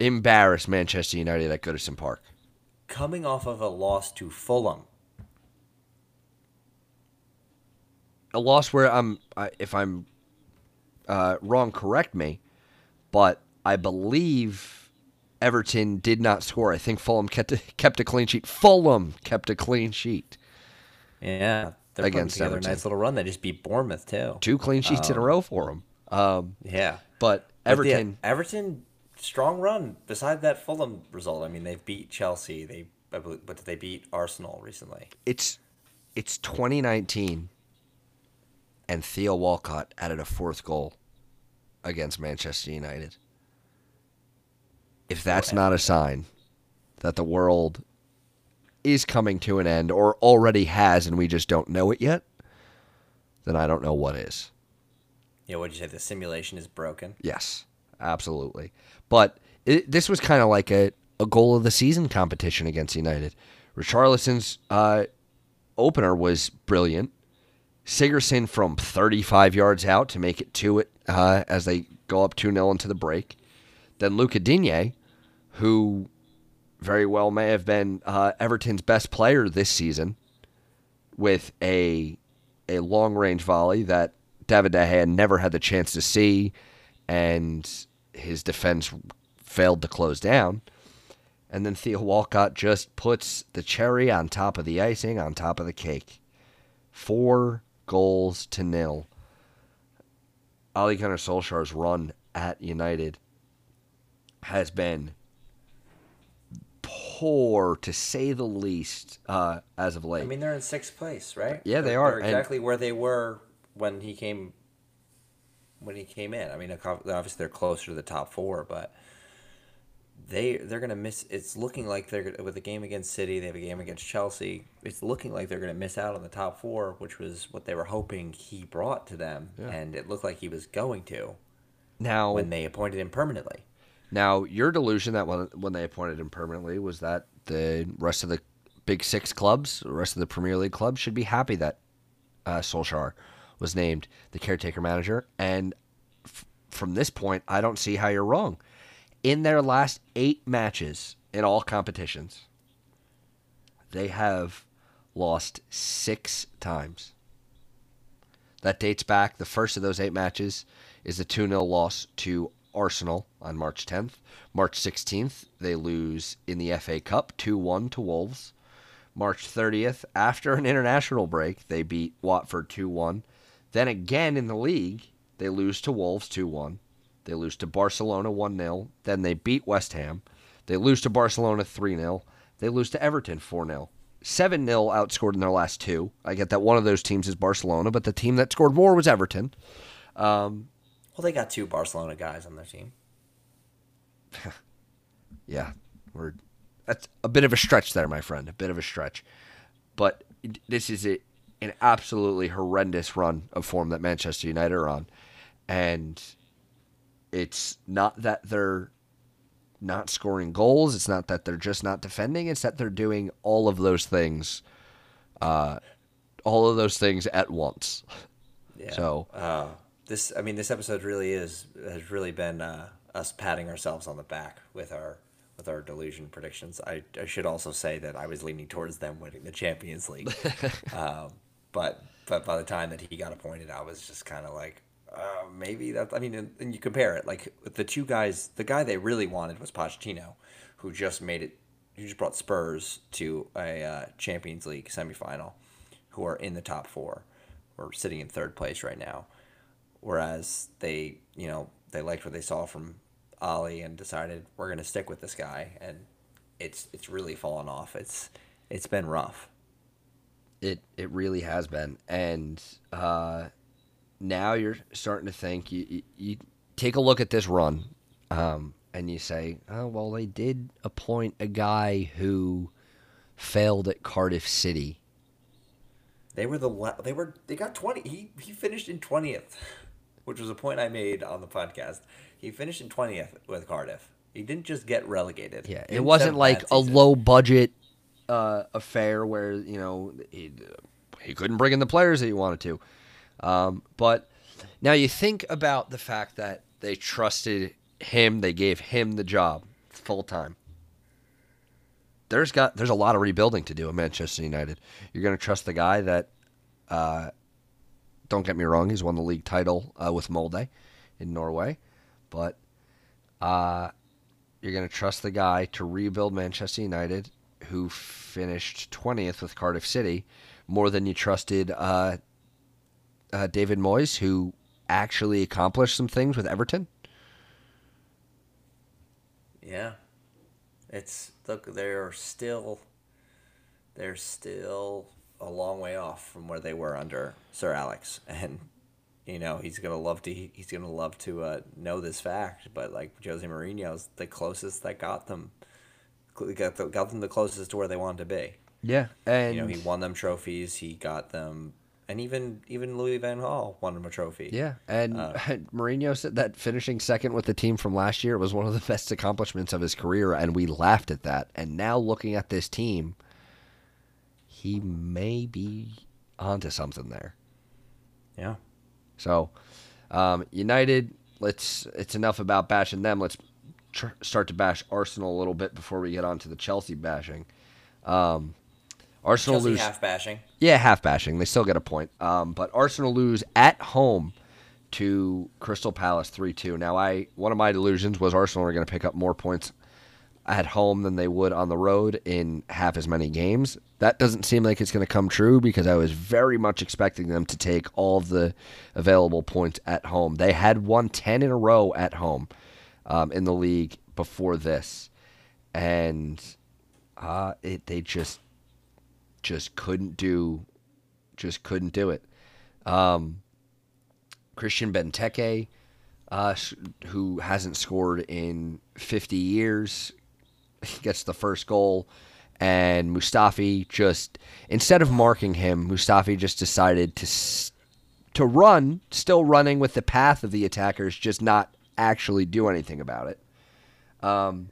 S1: embarrassed Manchester United at Goodison Park.
S2: Coming off of a loss to Fulham.
S1: A loss where I'm, I, if I'm, uh, wrong, correct me, but I believe Everton did not score. I think Fulham kept a, kept a clean sheet. Fulham kept a clean sheet.
S2: Yeah, they're
S1: Against Everton.
S2: a nice little run. They just beat Bournemouth too.
S1: Two clean sheets in a row for them. Um,
S2: Yeah,
S1: but
S2: But yeah,
S1: Everton,
S2: Everton, strong run. Beside that Fulham result, I mean, they've beat Chelsea. They, but did they beat Arsenal recently.
S1: it's it's 2019, and Theo Walcott added a fourth goal against Manchester United. If that's not a sign that the world is coming to an end or already has and we just don't know it yet, then I don't know what is.
S2: Yeah, what'd you say? The simulation is broken.
S1: Yes, absolutely. But it, this was kind of like a, a goal of the season competition against United. Richarlison's uh, opener was brilliant. Sigurdsson from 35 yards out to make it 2 it uh, as they go up 2 0 into the break. Then Luca Digne, who very well may have been uh, Everton's best player this season, with a a long range volley that David De Gea never had the chance to see, and his defense failed to close down. And then Theo Walcott just puts the cherry on top of the icing, on top of the cake. Four goals to nil. Ole Gunnar Solskjaer's run at United has been poor, to say the least, uh, as of late.
S2: I mean, they're in sixth place, right?
S1: Yeah, they
S2: They're- They're
S1: and-
S2: exactly where they were when he came. When he came in, I mean, obviously they're closer to the top four, but they they're gonna miss. It's looking like they're with the game against City. They have a game against Chelsea. It's looking like they're gonna miss out on the top four, which was what they were hoping he brought to them,
S1: Yeah.
S2: and it looked like he was going to
S1: now,
S2: when they appointed him permanently.
S1: Now, your delusion that when when they appointed him permanently was that the rest of the Big Six clubs, the rest of the Premier League clubs, should be happy that uh, Solskjaer was named the caretaker manager. And f- from this point, I don't see how you're wrong. In their last eight matches in all competitions, they have lost six times. That dates back. The first of those eight matches is a 2 0 loss to Arsenal on March 10th. March 16th, they lose in the FA Cup 2 1 to Wolves. March 30th, after an international break, they beat Watford 2 1. Then again in the league, they lose to Wolves 2 1. They lose to Barcelona 1 0. Then they beat West Ham. They lose to Barcelona 3 0. They lose to Everton 4 0. 7 0 outscored in their last two. I get that one of those teams is Barcelona, but the team that scored more was Everton. Um,
S2: Well, they got two Barcelona guys on their team.
S1: yeah, we're that's a bit of a stretch there, my friend. A bit of a stretch, but this is a, an absolutely horrendous run of form that Manchester United are on, and it's not that they're not scoring goals. It's not that they're just not defending. It's that they're doing all of those things, uh, all of those things at once.
S2: Yeah.
S1: So-
S2: uh, this, I mean, this episode really is has really been uh, us patting ourselves on the back with our with our delusion predictions. I, I should also say that I was leaning towards them winning the Champions League, um, but but by the time that he got appointed, I was just kind of like. Uh, maybe that's. I mean, and, and you compare it like the two guys. The guy they really wanted was Pochettino, who just made it. Who just brought Spurs to a uh, Champions League semifinal, who are in the top four, or sitting in third place right now whereas they you know they liked what they saw from Ole and decided we're going to stick with this guy and it's it's really fallen off it's it's been rough
S1: It it really has been, and uh, now you're starting to think. You, you, you take a look at this run, um, and you say, "Oh well, they did appoint a guy who failed at Cardiff City."
S2: they were the la- they were they got 20 he he finished in 20th which was a point I made on the podcast he finished in 20th with Cardiff he didn't just get relegated
S1: Yeah, it wasn't like a low budget uh, affair where you know he, he couldn't bring in the players that he wanted to. Um, but now you think about the fact that they trusted him, they gave him the job full time. There's got there's a lot of rebuilding to do at Manchester United. You're going to trust the guy that, uh, don't get me wrong, he's won the league title uh, with Molde. in Norway, but uh, you're going to trust the guy to rebuild Manchester United, who finished 20th with Cardiff City, more than you trusted uh, uh, David Moyes, who actually accomplished some things with Everton.
S2: Yeah, it's look. They're still, they're still a long way off from where they were under Sir Alex, and you know he's gonna love to he's gonna love to uh, know this fact. But like Jose Mourinho's the closest that got them, got, the, got them the closest to where they wanted to be.
S1: Yeah, and
S2: You know, he won them trophies. He got them, and even even Louis Van Gaal won him a trophy.
S1: Yeah, and
S2: Uh,
S1: Mourinho said that finishing second with the team from last year was one of the best accomplishments of his career, and we laughed at that. And now looking at this team, he may be onto something there.
S2: yeah.
S1: So, um, United, let's. It's enough about bashing them. Let's tr- start to bash Arsenal a little bit before we get on to the Chelsea bashing. Um, Arsenal
S2: Chelsea
S1: lose.
S2: half bashing.
S1: Yeah, half bashing. They still get a point. Um, but Arsenal lose at home to Crystal Palace three two. Now, I one of my delusions was Arsenal are going to pick up more points at home than they would on the road in half as many games. That doesn't seem like it's going to come true because I was very much expecting them to take all the available points at home. They had won ten in a row at home um, in the league before this, and uh, it they just just couldn't do just couldn't do it. Um, Christian Benteke, uh, who hasn't scored in 50 years, gets the first goal, and Mustafi just instead of marking him, Mustafi just decided to to run, still running with the path of the attackers, just not actually do anything about it. Um,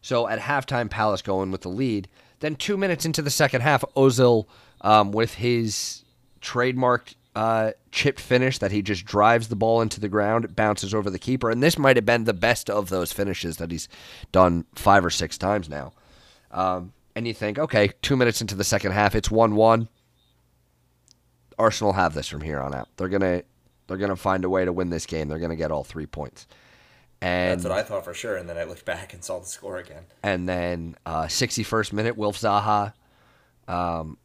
S1: so at halftime, Palace going with the lead. Then two minutes into the second half, Ozil, um, with his trademarked uh, chipped finish that he just drives the ball into the ground, it bounces over the keeper, and this might have been the best of those finishes that he's done five or six times now. Um, and you think, okay, two minutes into the second half, it's one-one. Arsenal have this from here on out. They're gonna they're gonna find a way to win this game. They're gonna get all three points. And
S2: That's what I thought for sure, and then I looked back and saw the score again.
S1: and then uh, 61st minute, Wilf Zaha. Um,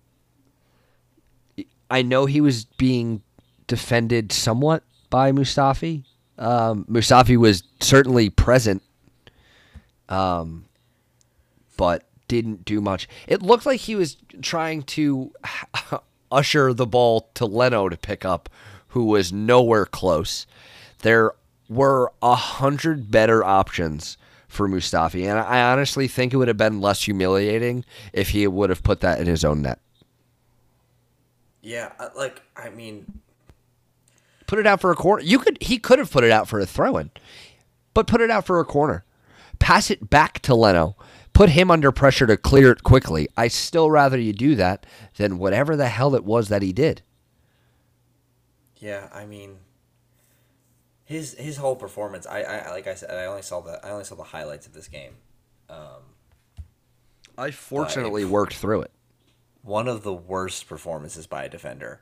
S1: I know he was being defended somewhat by Mustafi. Um, Mustafi was certainly present, um, but didn't do much. It looked like he was trying to usher the ball to Leno to pick up, who was nowhere close. There were a hundred better options for Mustafi, and I honestly think it would have been less humiliating if he would have put that in his own net.
S2: Yeah, uh, like I mean,
S1: Put it out for a corner. You could he could have put it out for a throw in, but put it out for a corner. Pass it back to Leno. Put him under pressure to clear it quickly. I still rather you do that than whatever the hell it was that he did.
S2: yeah, I mean, his his whole performance. I, I like I said, I only saw the I only saw the highlights of this game.
S1: I fortunately worked through it.
S2: One of the worst performances by a defender.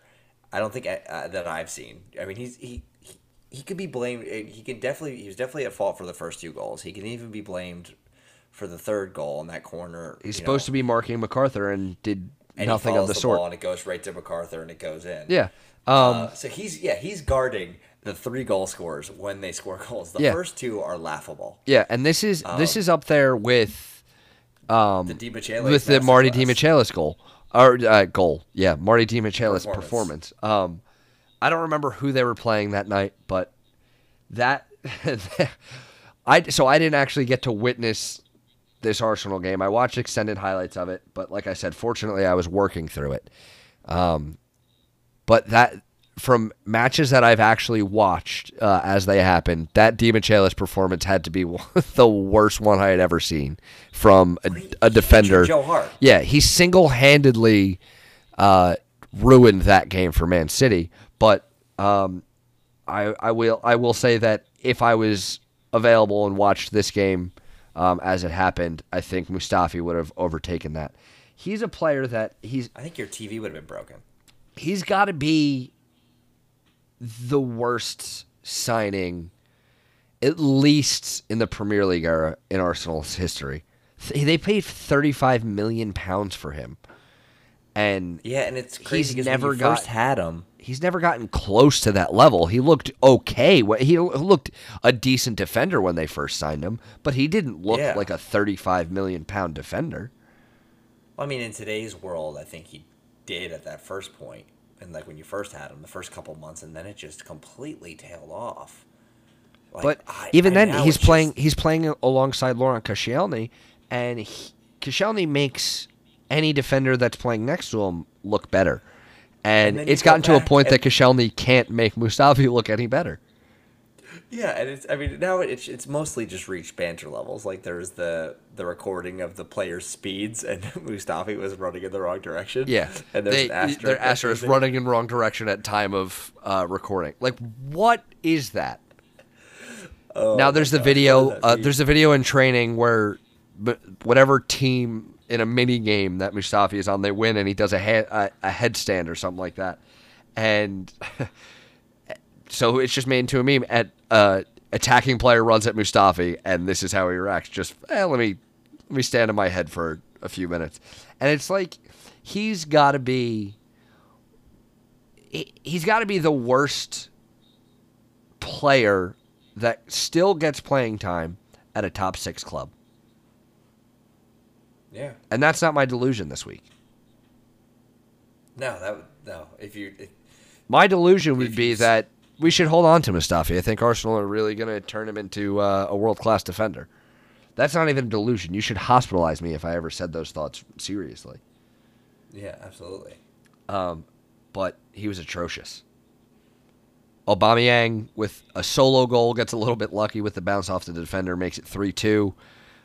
S2: I don't think uh, that I've seen. I mean, he's he. he he could be blamed. uh, He can definitely. He was definitely at fault for the first two goals. He can even be blamed for the third goal in that corner.
S1: He's supposed to be marking McArthur and did
S2: and
S1: nothing of the,
S2: the
S1: sort.
S2: ball and it goes right to McArthur and it goes in.
S1: Yeah. Um,
S2: Uh, so he's yeah he's guarding the three goal scorers when they score goals. The
S1: Yeah.
S2: first two are laughable.
S1: yeah, and this is this is up there with
S2: The Di Michele
S1: with the Marty Demichelis goal or uh, goal. Yeah, Marty Demichelis performance.
S2: Performance.
S1: Um, I don't remember who they were playing that night, but that I so I didn't actually get to witness this Arsenal game. I watched extended highlights of it, but like I said, fortunately I was working through it. Um, but that from matches that I've actually watched uh, as they happened, that Demichelis performance had to be the worst one I had ever seen from a, a defender.
S2: Joe Hart.
S1: Yeah, he single-handedly uh, ruined that game for Man City. But um, I, I will I will say that if I was available and watched this game um, as it happened, I think Mustafi would have overtaken that. He's a player that he's
S2: I think your TV would have been broken.
S1: he's got to be the worst signing at least in the Premier League era in Arsenal's history. They paid 35 million pounds for him. And
S2: Yeah, and it's crazy because
S1: never got-
S2: first had him.
S1: he's never gotten close to that level. He looked okay. He looked a decent defender when they first signed him, but he didn't look
S2: Yeah.
S1: like a 35 million pound defender.
S2: I mean, in today's world, I think he did at that first point, and like when you first had him, the first couple months, and then it just completely tailed off. Like,
S1: But
S2: I-
S1: even
S2: I-
S1: then, he's playing.
S2: just-
S1: He's playing alongside Laurent Koscielny, and he, Koscielny makes any defender that's playing next to him look better. And,
S2: And
S1: it's gotten to a point that
S2: and-
S1: Koscielny can't make Mustafi look any better.
S2: Yeah, and it's I mean now it's it's mostly just reached banter levels. Like there's the the recording of the players' speeds, and Mustafi was running in the wrong direction.
S1: Yeah,
S2: and there's
S1: they,
S2: an asterisk.
S1: their asterisk running in wrong direction at time of uh, recording. Like, what is that?
S2: Oh
S1: now there's the
S2: gosh,
S1: video.
S2: what does that
S1: Uh, there's a video in training where, whatever team in a mini game that Mustafi is on, they win, and he does a head a, a headstand or something like that, and so it's just made into a meme. At uh, attacking player runs at Mustafi, and this is how he reacts. Just eh, let me let me stand on my head for a few minutes, and it's like he's got to be. he- He's got to be the worst player that still gets playing time at a top six club.
S2: yeah.
S1: And that's not my delusion this week.
S2: No, that would no. If you if,
S1: My delusion would be that we should hold on to Mustafi. I think Arsenal are really going to turn him into uh, a world class defender. That's not even a delusion. You should hospitalize me if I ever said those thoughts seriously.
S2: yeah, absolutely.
S1: Um, but he was atrocious. Aubameyang with a solo goal gets a little bit lucky with the bounce off the defender, makes it three two.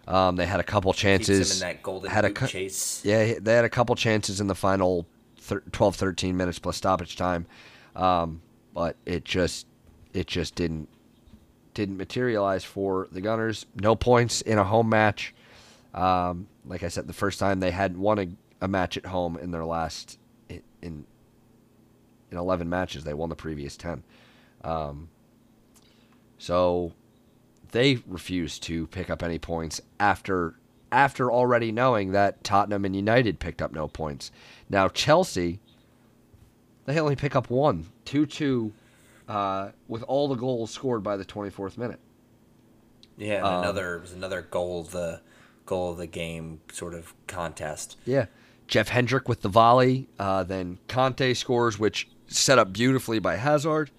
S1: Um, they had a couple chances.
S2: in that golden
S1: had a
S2: chase.
S1: Yeah, they had a couple chances in the final thir 12, 13 minutes plus stoppage time, um, but it just it just didn't didn't materialize for the Gunners. No points in a home match. Um, like I said, the first time they hadn't won a, a match at home in their last in in, eleven matches. They won the previous ten. Um, so they refused to pick up any points after after already knowing that Tottenham and United picked up no points. Now Chelsea, they only pick up one, two two, uh, with all the goals scored by the twenty fourth minute.
S2: Yeah, and
S1: Um,
S2: another it was another goal of the goal of the game sort of contest.
S1: Yeah, Jeff Hendrick with the volley. Uh, then Kanté scores, which set up beautifully by Hazard.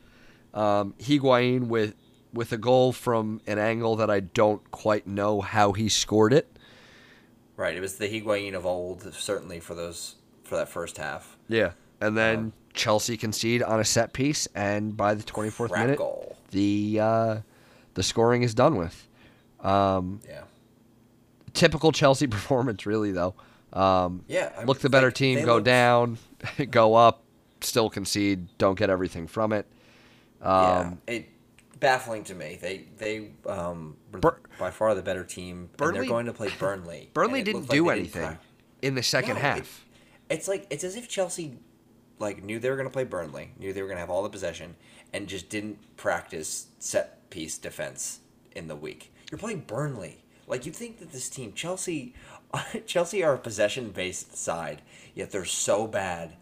S1: Um, Higuain with with a goal from an angle that I don't quite know how he scored it.
S2: Right, it was the Higuain of old, certainly for those for that first half.
S1: Yeah, and then Chelsea concede on a set piece, and by the twenty fourth
S2: Crap
S1: minute, the uh, the scoring is done with. Um,
S2: Yeah,
S1: typical Chelsea performance, really though. Um,
S2: yeah. I
S1: look the better
S2: like,
S1: team, go
S2: looked-
S1: down, go up, still concede, don't get everything from it. Um,
S2: yeah, it baffling to me. They they um were
S1: Bur-
S2: by far the better team. and
S1: Burnley-
S2: they're going to play Burnley.
S1: Burnley didn't
S2: looked like
S1: do
S2: didn't
S1: anything in the second
S2: No, it-
S1: half.
S2: It's like it's as if Chelsea like knew they were going to play Burnley, knew they were going to have all the possession, and just didn't practice set piece defense in the week. You're playing Burnley. Like you think that this team, Chelsea, Chelsea are a possession based side, yet they're so bad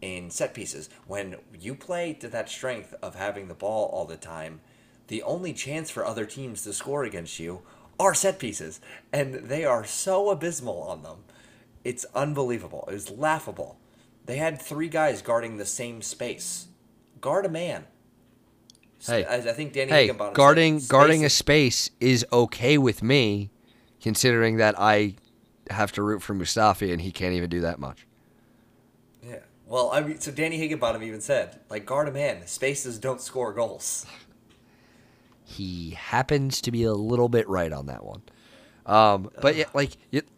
S2: in set pieces. When you play to that strength of having the ball all the time, the only chance for other teams to score against you are set pieces, and they are so abysmal on them. It's unbelievable. It was laughable. They had three guys guarding the same space. Guard a man.
S1: Hey,
S2: I, I think Danny
S1: Hey,
S2: Higginbotham said,
S1: guarding
S2: "Space
S1: guarding a space is okay with me, considering that I have to root for Mustafi and he can't even do that much.
S2: Yeah. Well, I mean, so Danny Higginbotham even said, like, guard a man. Spaces don't score goals.
S1: He happens to be a little bit right on that one. Um, but yeah, like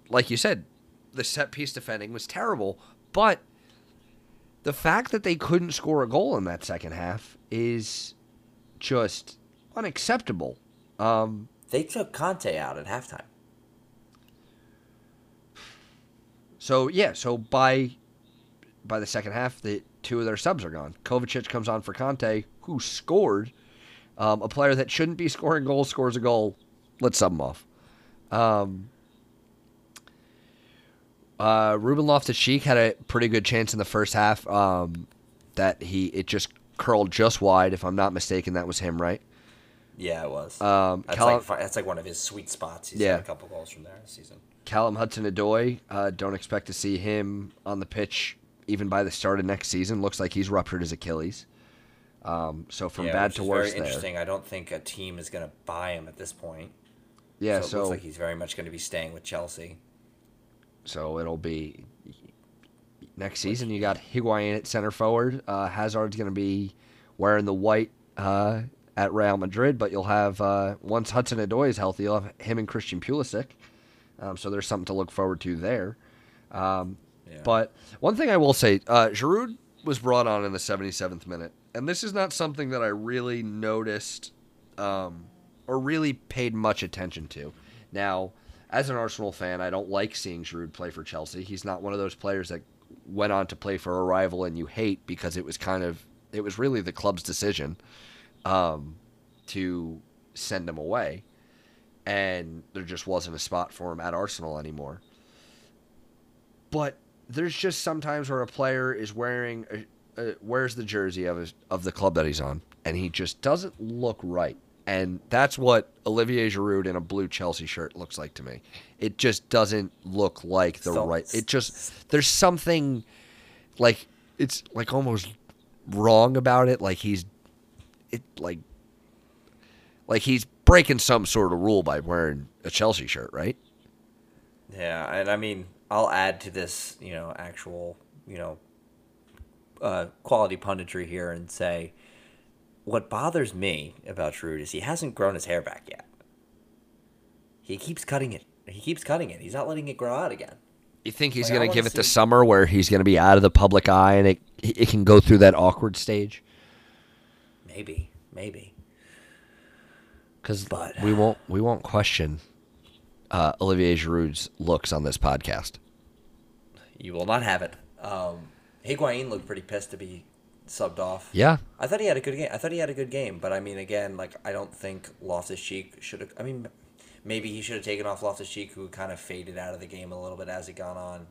S1: like you said, the set piece defending was terrible. But the fact that they couldn't score a goal in that second half is just unacceptable. Um,
S2: They took Kanté out at halftime.
S1: so yeah, so by by the second half, the two of their subs are gone. Kovacic comes on for Kanté, who scored, Um, a player that shouldn't be scoring goals scores a goal. Let's sub him off. Um, uh, Ruben Loftus Cheek had a pretty good chance in the first half. Um, that he it just curled just wide. If I'm not mistaken, that was him, right?
S2: Yeah, it was.
S1: Um,
S2: that's,
S1: Callum-
S2: like, that's like one of his sweet spots. He's
S1: Yeah.
S2: got a couple goals from there this season.
S1: Callum Hudson Odoi, uh, don't expect to see him on the pitch even by the start of next season. Looks like he's ruptured his Achilles. Um, so from
S2: yeah,
S1: bad to worse
S2: very
S1: there.
S2: interesting. I don't think a team is going to buy him at this point.
S1: Yeah,
S2: so it
S1: so
S2: looks like he's very much going to be staying with Chelsea.
S1: So it'll be next season. You got Higuain at center forward. Uh, Hazard's going to be wearing the white uh, at Real Madrid, but you'll have uh, once Hudson Odoi is healthy, you'll have him and Christian Pulisic. Um, so there's something to look forward to there. Um,
S2: Yeah.
S1: But one thing I will say, uh, Giroud was brought on in the 77th minute, and this is not something that I really noticed um, or really paid much attention to. Now, as an Arsenal fan, I don't like seeing Giroud play for Chelsea. He's not one of those players that went on to play for a rival and you hate because it was kind of it was really the club's decision um, to send him away, and there just wasn't a spot for him at Arsenal anymore. But there's just sometimes where a player is wearing a, a, wears the jersey of of the club that he's on, and he just doesn't look right. And that's what Olivier Giroud in a blue Chelsea shirt looks like to me. It just doesn't look like the
S2: So-
S1: right. It just there's something like it's like almost wrong about it. Like he's it like like he's breaking some sort of rule by wearing a Chelsea shirt, right?
S2: Yeah, and I mean, I'll add to this, you know, actual, you know, uh, quality punditry here and say, what bothers me about Giroud is he hasn't grown his hair back yet. He keeps cutting it. He keeps cutting it. He's not letting it grow out again.
S1: You think he's
S2: Like,
S1: going to give it the summer where he's going to be out of the public eye and it it can go through that awkward stage?
S2: Maybe, maybe.
S1: Because we won't we won't question uh, Olivier Giroud's looks on this podcast.
S2: You will not have it. Um, Higuain looked pretty pissed to be subbed off.
S1: Yeah,
S2: I thought he had a good game. I thought he had a good game, but I mean, again, like I don't think Loftus Cheek should have. I mean, maybe he should have taken off Loftus Cheek, who kind of faded out of the game a little bit as it gone on.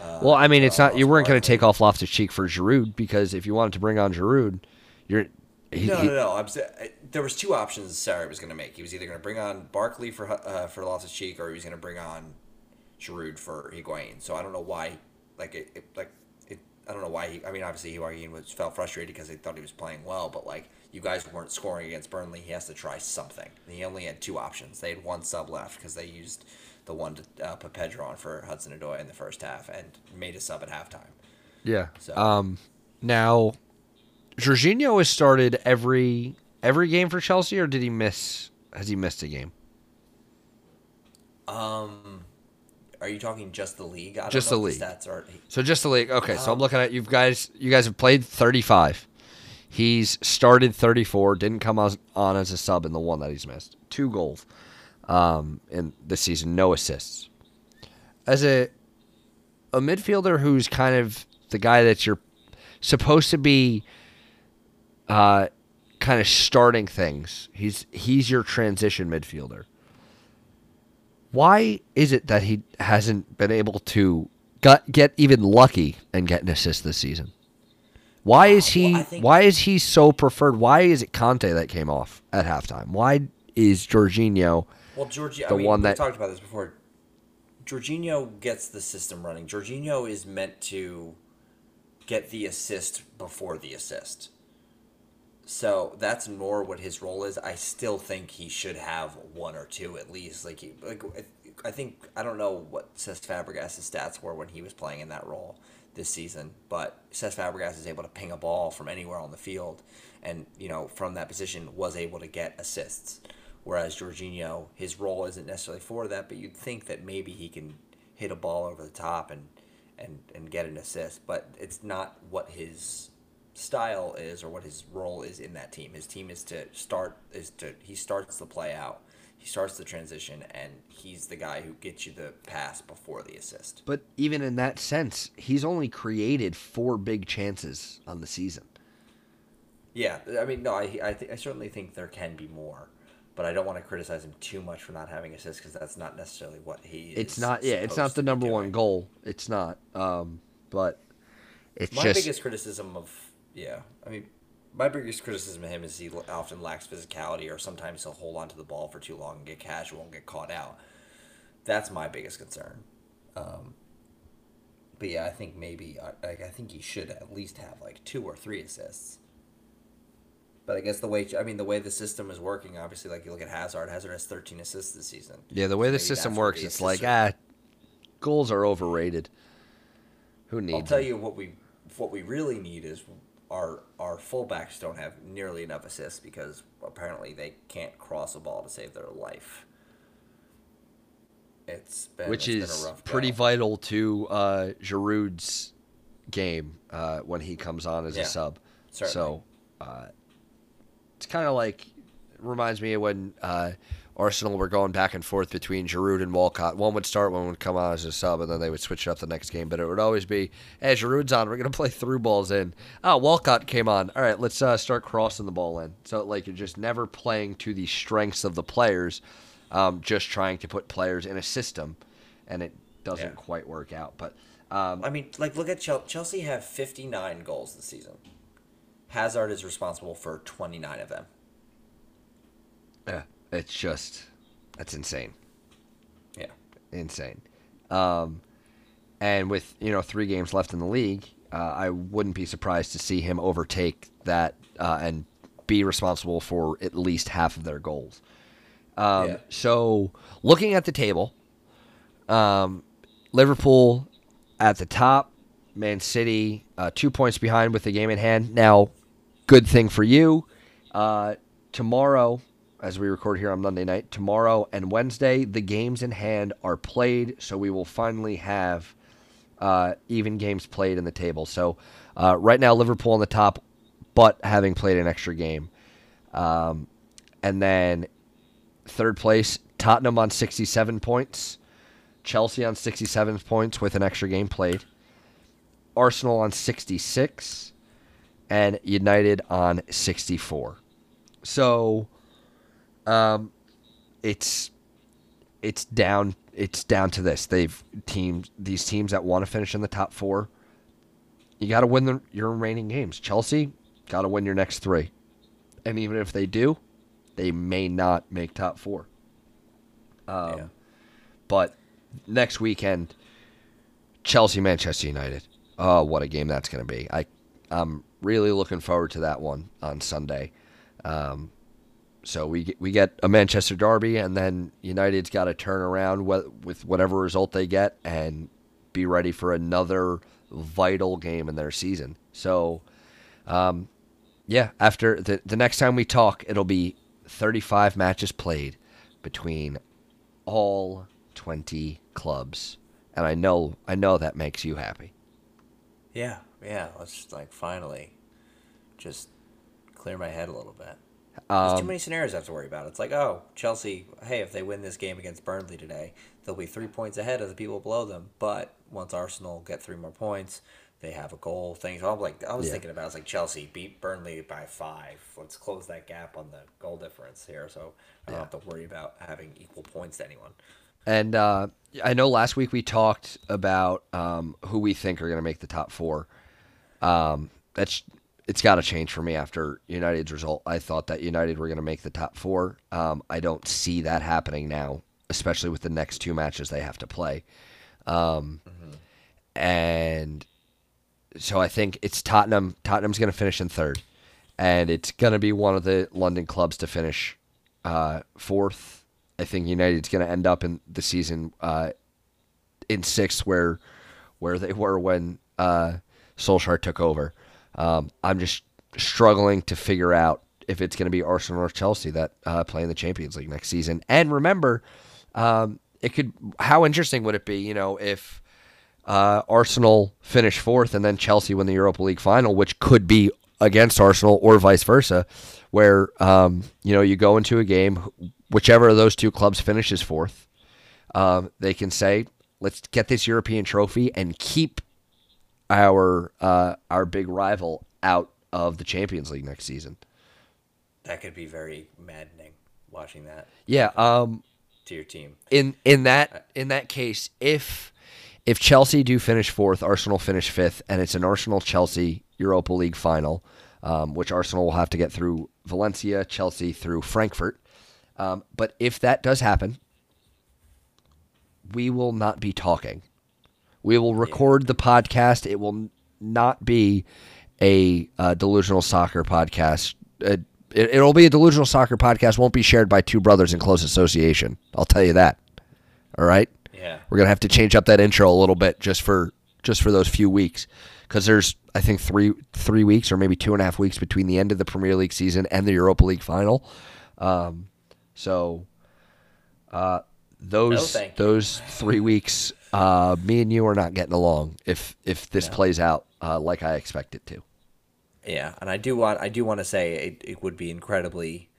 S2: Uh,
S1: well, I mean, it's not you weren't going to take off Loftus Cheek for Giroud because if you wanted to bring on Giroud, you're he,
S2: No,
S1: he-
S2: no, no. I'm, there was two options Sarri was going to make. He was either going to bring on Barkley for uh, for Loftus Cheek, or he was going to bring on Giroud for Higuain. So I don't know why. Like it, it like. I don't know why. He, I mean, obviously Higuain was felt frustrated because they thought he was playing well, but like you guys weren't scoring against Burnley. He has to try something. And he only had two options. They had one sub left because they used the one to uh, put Pedro on for Hudson Odoi in the first half and made a sub at halftime.
S1: yeah.
S2: So-
S1: Um, now, Jorginho has started every every game for Chelsea, or did he miss? Has he missed a game?
S2: Um, are you talking just the league?
S1: Just the league.
S2: stats are.
S1: So just the league. Okay, so I'm
S2: Um,
S1: looking at you guys. You guys have played 35. He's started 34. Didn't come on as a sub in the one that he's missed. Two goals um, in this season. No assists. As a a midfielder who's kind of the guy that you're supposed to be, uh, kind of starting things. He's he's your transition midfielder. Why is it that he hasn't been able to got, get even lucky and get an assist this season? Why is he
S2: Well,
S1: why is he so preferred? Why is it Kanté that came off at halftime? Why is Jorginho
S2: Well, Giorgio,
S1: The
S2: I mean,
S1: one
S2: we
S1: that-
S2: talked about this before. Jorginho gets the system running. Jorginho is meant to get the assist before the assist. So that's more what his role is. I still think he should have one or two at least. Like, he, like I think I don't know what Cesc Fabregas' stats were when he was playing in that role this season, but Cesc Fabregas is able to ping a ball from anywhere on the field, and you know from that position was able to get assists. Whereas Jorginho, his role isn't necessarily for that, but you'd think that maybe he can hit a ball over the top and and and get an assist, but it's not what his style is or what his role is in that team. His team is to start is to he starts the play out. He starts the transition and he's the guy who gets you the pass before the assist.
S1: But even in that sense, he's only created four big chances on the season.
S2: Yeah, I mean, no, I I, th- I certainly think there can be more, but I don't want to criticize him too much for not having assists because that's not necessarily what he.
S1: It's not. Yeah, it's not the number one goal. It's not. Um, but it's
S2: my
S1: just
S2: biggest criticism of yeah. I mean, my biggest criticism of him is he often lacks physicality, or sometimes he'll hold on to the ball for too long and get casual and get caught out. That's my biggest concern. Um, but yeah, I think maybe I, I think he should at least have like two or three assists. But I guess the way I mean the way the system is working, obviously, like you look at Hazard. Hazard has 13 assists this season.
S1: yeah, the way
S2: So
S1: the system works, it's like ah, goals are overrated. Who needs?
S2: I'll tell
S1: them?
S2: you what we what we really need is our our fullbacks don't have nearly enough assists because apparently they can't cross a ball to save their life. It's been
S1: which
S2: it's been
S1: is
S2: a rough
S1: pretty
S2: go.
S1: vital to uh, Giroud's game uh, when he comes on as
S2: Yeah,
S1: a sub.
S2: certainly.
S1: So uh, it's kind of like reminds me of when uh, Arsenal were going back and forth between Giroud and Walcott. One would start, one would come on as a sub, and then they would switch it up the next game. But it would always be, "Hey, Giroud's on. We're gonna play through balls in." Oh, Walcott came on. All right, let's uh, start crossing the ball in. So like you're just never playing to the strengths of the players, um, just trying to put players in a system, and it doesn't
S2: Yeah.
S1: quite work out. But um,
S2: I mean, like look at Chelsea. Chelsea have 59 goals this season. Hazard is responsible for 29 of them.
S1: yeah, it's just that's insane.
S2: Yeah.
S1: insane. Um, and with you know three games left in the league, uh, I wouldn't be surprised to see him overtake that uh, and be responsible for at least half of their goals. Um,
S2: Yeah.
S1: So looking at the table, um, Liverpool at the top, Man City uh, two points behind with the game in hand. Now, good thing for you. Uh, tomorrow, as we record here on Monday night, tomorrow and Wednesday, the games in hand are played, so we will finally have uh, even games played in the table. So uh, right now, Liverpool on the top, but having played an extra game. Um, and then third place, Tottenham on 67 points, Chelsea on 67 points with an extra game played, Arsenal on 66, and United on 64. So, um, it's it's down it's down to this. They've teams these teams that want to finish in the top four. You got to win the, your remaining games. Chelsea got to win your next three, and even if they do, they may not make top four. Um,
S2: Yeah.
S1: But next weekend, Chelsea Manchester United. Oh, what a game that's going to be! I I'm really looking forward to that one on Sunday. Um, so we get, we get a Manchester derby, and then United's got to turn around with whatever result they get and be ready for another vital game in their season. So, um, yeah, after the the next time we talk, it'll be 35 matches played between all 20 clubs, and I know I know that makes you happy.
S2: Yeah, yeah. Let's like finally just clear my head a little bit. There's too
S1: Um,
S2: many scenarios I have to worry about. It's like, oh, Chelsea, hey, if they win this game against Burnley today, they'll be three points ahead of the people below them. But once Arsenal get three more points, they have a goal. Things. I'm like, I was
S1: Yeah.
S2: thinking about. it. I was like, Chelsea beat Burnley by five. Let's close that gap on the goal difference here, so I don't
S1: Yeah.
S2: have to worry about having equal points to anyone.
S1: And uh, I know last week we talked about um, who we think are going to make the top four. Um, that's it's got to change for me after United's result. I thought that United were going to make the top four. Um, I don't see that happening now, especially with the next two matches they have to play. Um, And so I think it's Tottenham. Tottenham's going to finish in third, and it's going to be one of the London clubs to finish uh, fourth. I think United's going to end up in the season uh, in sixth, where where they were when uh, Solskjaer took over. Um, I'm just struggling to figure out if it's going to be Arsenal or Chelsea that uh, play in the Champions League next season. And remember, um, it could. How interesting would it be, you know, if uh, Arsenal finish fourth and then Chelsea win the Europa League final, which could be against Arsenal or vice versa, where um, you know you go into a game, whichever of those two clubs finishes fourth, um, they can say, "Let's get this European trophy and keep our uh, our big rival out of the Champions League next season.
S2: That could be very maddening watching that
S1: Yeah. Um.
S2: to your team.
S1: In in that in that case, if if Chelsea do finish fourth, Arsenal finish fifth, and it's an Arsenal Chelsea Europa League final, um, which Arsenal will have to get through Valencia, Chelsea through Frankfurt. Um, but if that does happen, we will not be talking. We will record the podcast. It will not be a uh, delusional soccer podcast. Uh, it, it'll be a delusional soccer podcast. Won't be shared by two brothers in close association. I'll tell you that. All right.
S2: Yeah.
S1: We're gonna have to change up that intro a little bit just for just for those few weeks because there's I think three three weeks or maybe two and a half weeks between the end of the Premier League season and the Europa League final. Um, so uh, those
S2: you.
S1: those three weeks, uh, me and you are not getting along if if this plays out uh, like I expect it to.
S2: Yeah, and I do want I do want to say it, it would be incredibly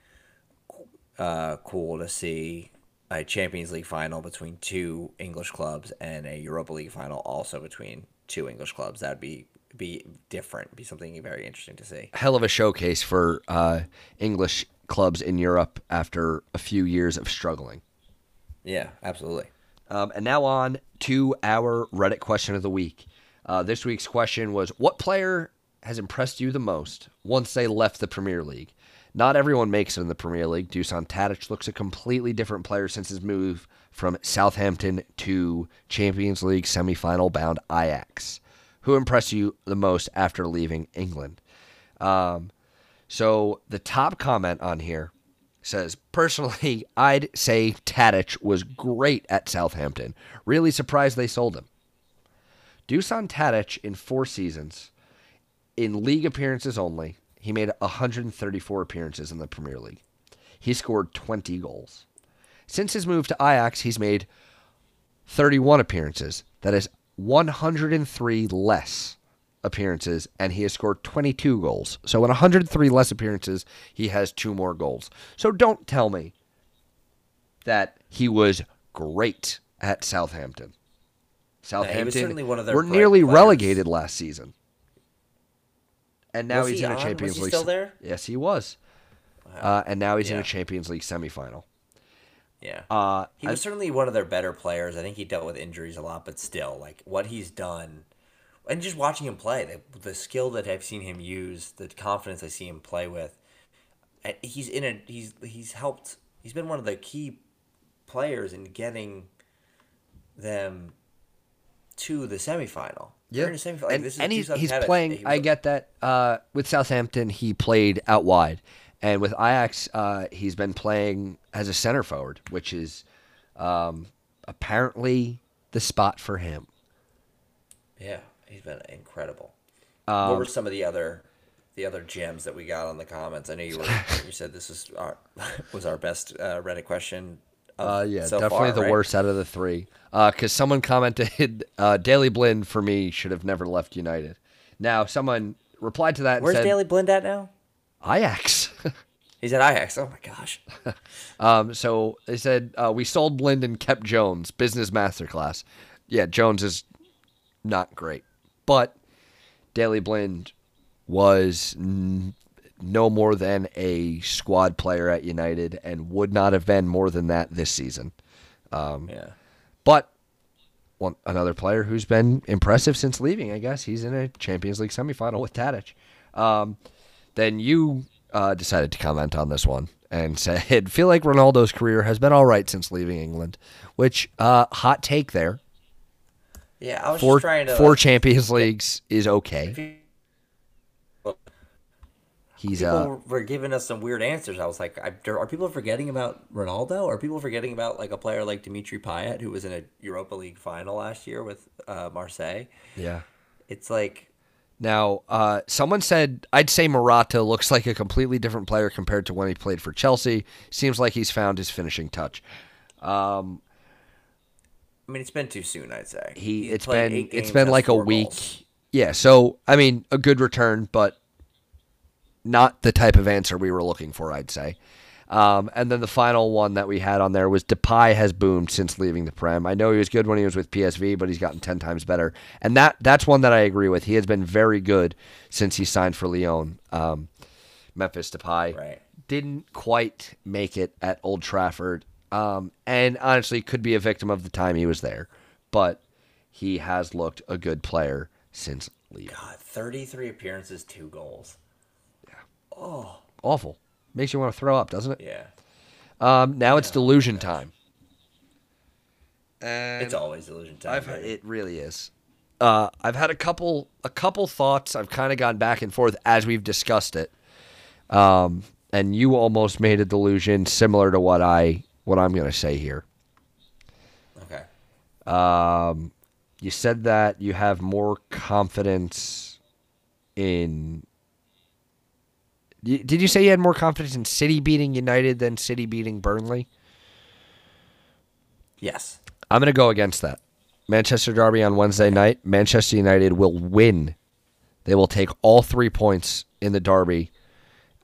S2: uh, cool to see a Champions League final between two English clubs and a Europa League final also between two English clubs. That'd be be different. Be something very interesting to see.
S1: Hell of a showcase for uh, English clubs in Europe after a few years of struggling.
S2: Yeah, absolutely.
S1: Um, and now on to our Reddit question of the week. Uh, this week's question was What player has impressed you the most once they left the Premier League? Not everyone makes it in the Premier League. Dusan Tadic looks a completely different player since his move from Southampton to Champions League semi-final bound Ajax. Who impressed you the most after leaving England? Um, so the top comment on here says, personally, I'd say Tadic was great at Southampton. Really surprised they sold him. Dusan Tadic in four seasons, in league appearances only, he made 134 appearances in the Premier League. He scored 20 goals. Since his move to Ajax, he's made 31 appearances. That is 103 less appearances, and he has scored 22 goals. So in 103 less appearances, he has two more goals. So don't tell me that he was great at Southampton. Southampton
S2: certainly one of their
S1: were nearly
S2: players.
S1: relegated last season. And now
S2: Was
S1: he's
S2: he
S1: in a? Champions
S2: Was he
S1: League.
S2: still there?
S1: Yes, he was. Uh, and now he's in
S2: Yeah.
S1: a Champions League semifinal.
S2: Yeah.
S1: Uh,
S2: He
S1: I-
S2: was certainly one of their better players. I think he dealt with injuries a lot, but still, like what he's done, and just watching him play, the, the skill that I've seen him use, the confidence I see him play with, he's in a he's he's helped. He's been one of the key players in getting them to the semifinal. They're in a semifinal. Like,
S1: and,
S2: this is
S1: and he's he's playing.
S2: He
S1: I get that. Uh, with Southampton, he played out wide, and with Ajax, uh, he's been playing as a center forward, which is um, apparently the spot for him.
S2: Yeah, he's been incredible.
S1: Um,
S2: what were some of the other the other gems that we got on the comments? I know you were you said this is our was our best uh, Reddit question.
S1: Uh, yeah,
S2: so
S1: definitely
S2: far,
S1: the
S2: right?
S1: worst out of the three. Because someone commented, uh, Daley Blind for me should have never left United. Now, someone replied to that and
S2: Where's
S1: said,
S2: Daley Blind at now?
S1: Ajax.
S2: He's at Ajax. Oh my gosh.
S1: Um, so they said uh, we sold Blind and kept Jones. Business masterclass. Yeah, Jones is not great, but Daley Blind was n- no more than a squad player at United and would not have been more than that this season.
S2: Yeah.
S1: But one another player who's been impressive since leaving, I guess he's in a Champions League semifinal with Tadic. Um, then you uh, decided to comment on this one and said, "Feel like Ronaldo's career has been all right since leaving England," which uh, hot take there.
S2: Yeah, I was
S1: Four
S2: trying to.
S1: four Champions Leagues is okay.
S2: people
S1: He's uh,
S2: were- were giving us some weird answers. I was like, I, are people forgetting about Ronaldo? Are people forgetting about like a player like Dimitri Payet who was in a Europa League final last year with uh, Marseille?
S1: yeah.
S2: It's like
S1: Now, uh, someone said I'd say Morata looks like a completely different player compared to when he played for Chelsea. Seems like he's found his finishing touch. Um,
S2: I mean, it's been too soon. I'd say
S1: he
S2: He's
S1: it's been it's been like a week.
S2: goals.
S1: Yeah, so I mean a good return, but not the type of answer we were looking for. I'd say. Um, and then the final one that we had on there was Depay has boomed since leaving the Prem. I know he was good when he was with PSV, but he's gotten ten times better. And that that's one that I agree with. He has been very good since he signed for Lyon. Um, Memphis Depay
S2: Right.
S1: didn't quite make it at Old Trafford, um, and honestly could be a victim of the time he was there. But he has looked a good player since leaving.
S2: God, 33 appearances, two goals. Yeah. Oh.
S1: Awful. Makes you want to throw up, doesn't it?
S2: Yeah.
S1: Um, now it's delusion time. And
S2: It's always delusion time.
S1: I've it really is. Uh, I've had a couple a couple thoughts. I've kind of gone back and forth as we've discussed it. Um, and you almost made a delusion similar to what I what I'm going to say here.
S2: okay.
S1: Um, you said that you have more confidence in. Did you say you had more confidence in City beating United than City beating Burnley?
S2: Yes.
S1: I'm going to go against that. Manchester Derby on Wednesday night. Manchester United will win. They will take all three points in the Derby,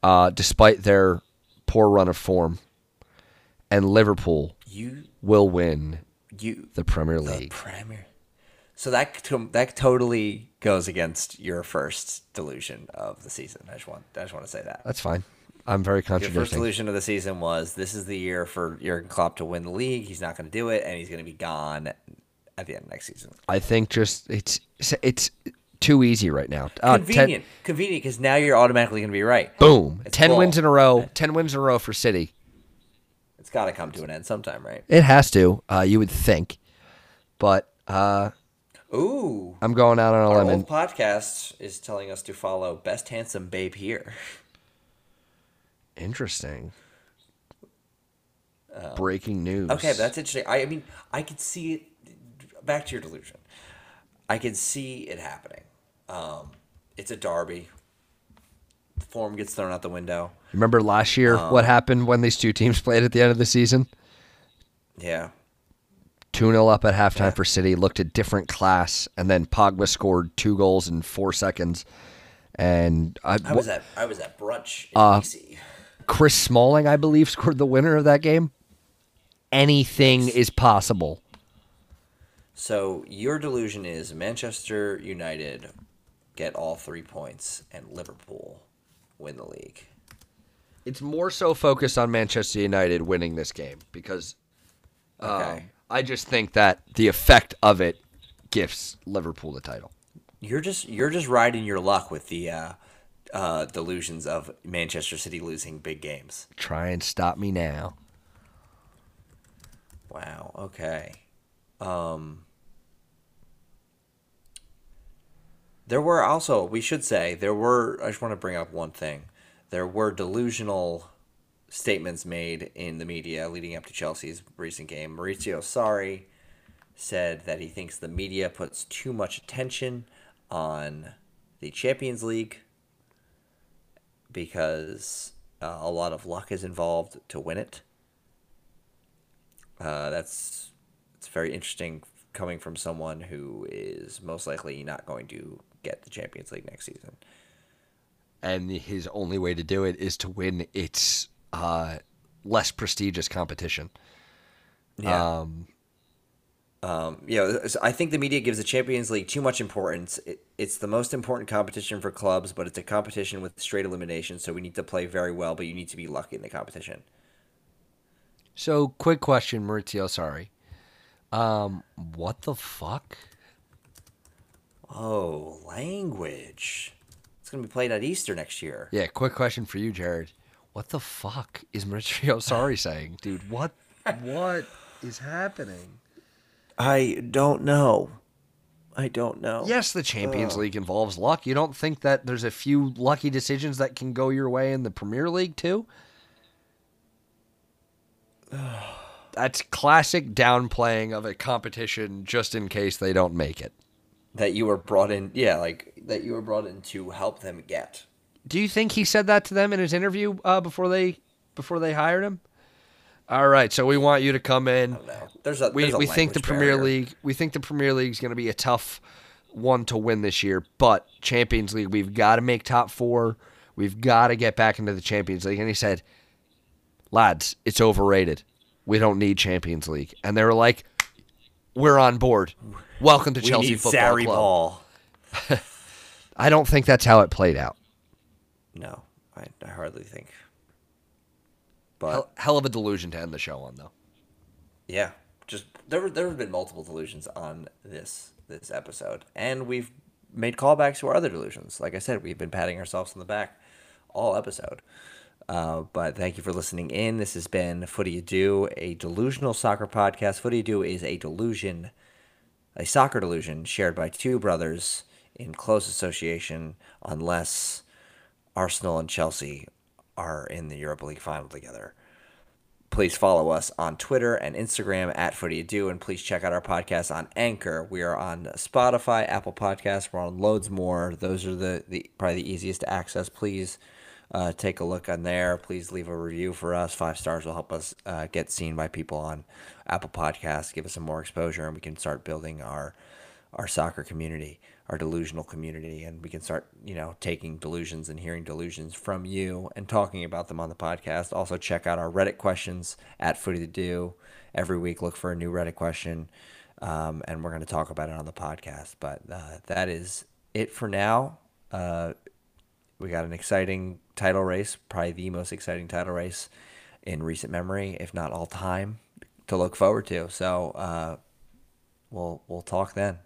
S1: uh, despite their poor run of form. And Liverpool
S2: You,
S1: will win
S2: you,
S1: the Premier
S2: the
S1: League.
S2: Premier. So that that totally goes against your first delusion of the season. I just want I just want to say that.
S1: That's fine. I'm very
S2: Your first delusion of the season was this is the year for Jurgen Klopp to win the league. He's not going to do it, and he's going to be gone at the end of next season.
S1: I think just it's it's too easy right now. Uh, ten-
S2: Convenient, convenient, because now you're automatically going to be right.
S1: boom.
S2: It's
S1: ten
S2: bull.
S1: wins in a row. Ten wins in a row for City.
S2: It's got to come to an end sometime, right?
S1: It has to. Uh, you would think, but uh,
S2: Ooh,
S1: I'm going out on a
S2: our
S1: lemon.
S2: old podcast is telling us to follow best handsome babe here.
S1: Interesting. Breaking news.
S2: Okay, that's interesting. I, I mean, I could see it. Back to your delusion. I can see it happening. Um, it's a derby. Form gets thrown out the window.
S1: Remember last year
S2: Um,
S1: what happened when these two teams played at the end of the season?
S2: Yeah.
S1: 2 0 up at halftime for City, looked a different class, and then Pogba scored two goals in four seconds. And I,
S2: I was at I was at brunch in
S1: Uh. Chris Smalling, I believe, scored the winner of that game. Anything is possible.
S2: So your delusion is Manchester United get all three points and Liverpool win the league.
S1: It's more so focused on Manchester United winning this game because um,
S2: Okay.
S1: I just think that the effect of it gifts Liverpool the title.
S2: You're just you're just riding your luck with the uh, uh, delusions of Manchester City losing big games.
S1: Try and stop me now.
S2: Wow. Okay. Um, there were also, we should say, there were, I just want to bring up one thing. There were delusional statements made in the media leading up to Chelsea's recent game. Maurizio Sarri said that he thinks the media puts too much attention on the Champions League because uh, a lot of luck is involved to win it. Uh, that's it's very interesting coming from someone who is most likely not going to get the Champions League next season.
S1: And his only way to do it is to win its uh, less prestigious competition. Um,
S2: Um, you know, I think the media gives the Champions League too much importance. It, it's the most important competition for clubs, but it's a competition with straight elimination, so we need to play very well, but you need to be lucky in the competition.
S1: so, quick question, Maurizio. Sorry. Um, what the fuck?
S2: Oh, language. It's going to be played at Easter next year.
S1: Yeah, quick question for you, Jared. What the fuck is Maurizio Sorry saying, dude? What? What is happening?
S2: I don't know. I don't know.
S1: Yes, the Champions League involves luck. You don't think that there's a few lucky decisions that can go your way in the Premier League too? That's classic downplaying of a competition just in case they don't make it.
S2: That you were brought in, yeah, like that you were brought in to help them get.
S1: Do you think he said that to them in his interview uh, before they before they hired him? All right, so we want you to come in.
S2: I don't know. There's a
S1: we
S2: there's a
S1: we think the Premier
S2: barrier.
S1: League we think the Premier League is going to be a tough one to win this year, but Champions League we've got to make top 4. We've got to get back into the Champions League and he said lads, it's overrated. We don't need Champions League. And they were like, we're on board. Welcome to
S2: We
S1: Chelsea Football
S2: Sarri
S1: Club.
S2: ball.
S1: I don't think that's how it played out.
S2: No, I, I hardly think. But
S1: Hell, hell of a delusion to end the show on, though.
S2: yeah, just there there have been multiple delusions on this this episode, and we've made callbacks to our other delusions. Like I said, we've been patting ourselves on the back all episode. Uh, but thank you for listening in. This has been Footy Ado, a delusional soccer podcast. Footy Ado is a delusion, a soccer delusion shared by two brothers in close association, unless Arsenal and Chelsea are in the Europa League final together. Please follow us on Twitter and Instagram at Footy Ado, and please check out our podcast on Anchor. We are on Spotify, Apple Podcasts. We're on loads more. Those are the, the probably the easiest to access. Please uh, take a look on there. Please leave a review for us. Five stars will help us uh, get seen by people on Apple Podcasts, give us some more exposure, and we can start building our our soccer community, our delusional community, and we can start, you know, taking delusions and hearing delusions from you and talking about them on the podcast. Also, check out our Reddit questions at Footy Ado. Every week, look for a new Reddit question, um, and we're going to talk about it on the podcast. But uh, that is it for now. Uh, we got an exciting title race, probably the most exciting title race in recent memory, if not all time, to look forward to. So uh, we'll we'll talk then.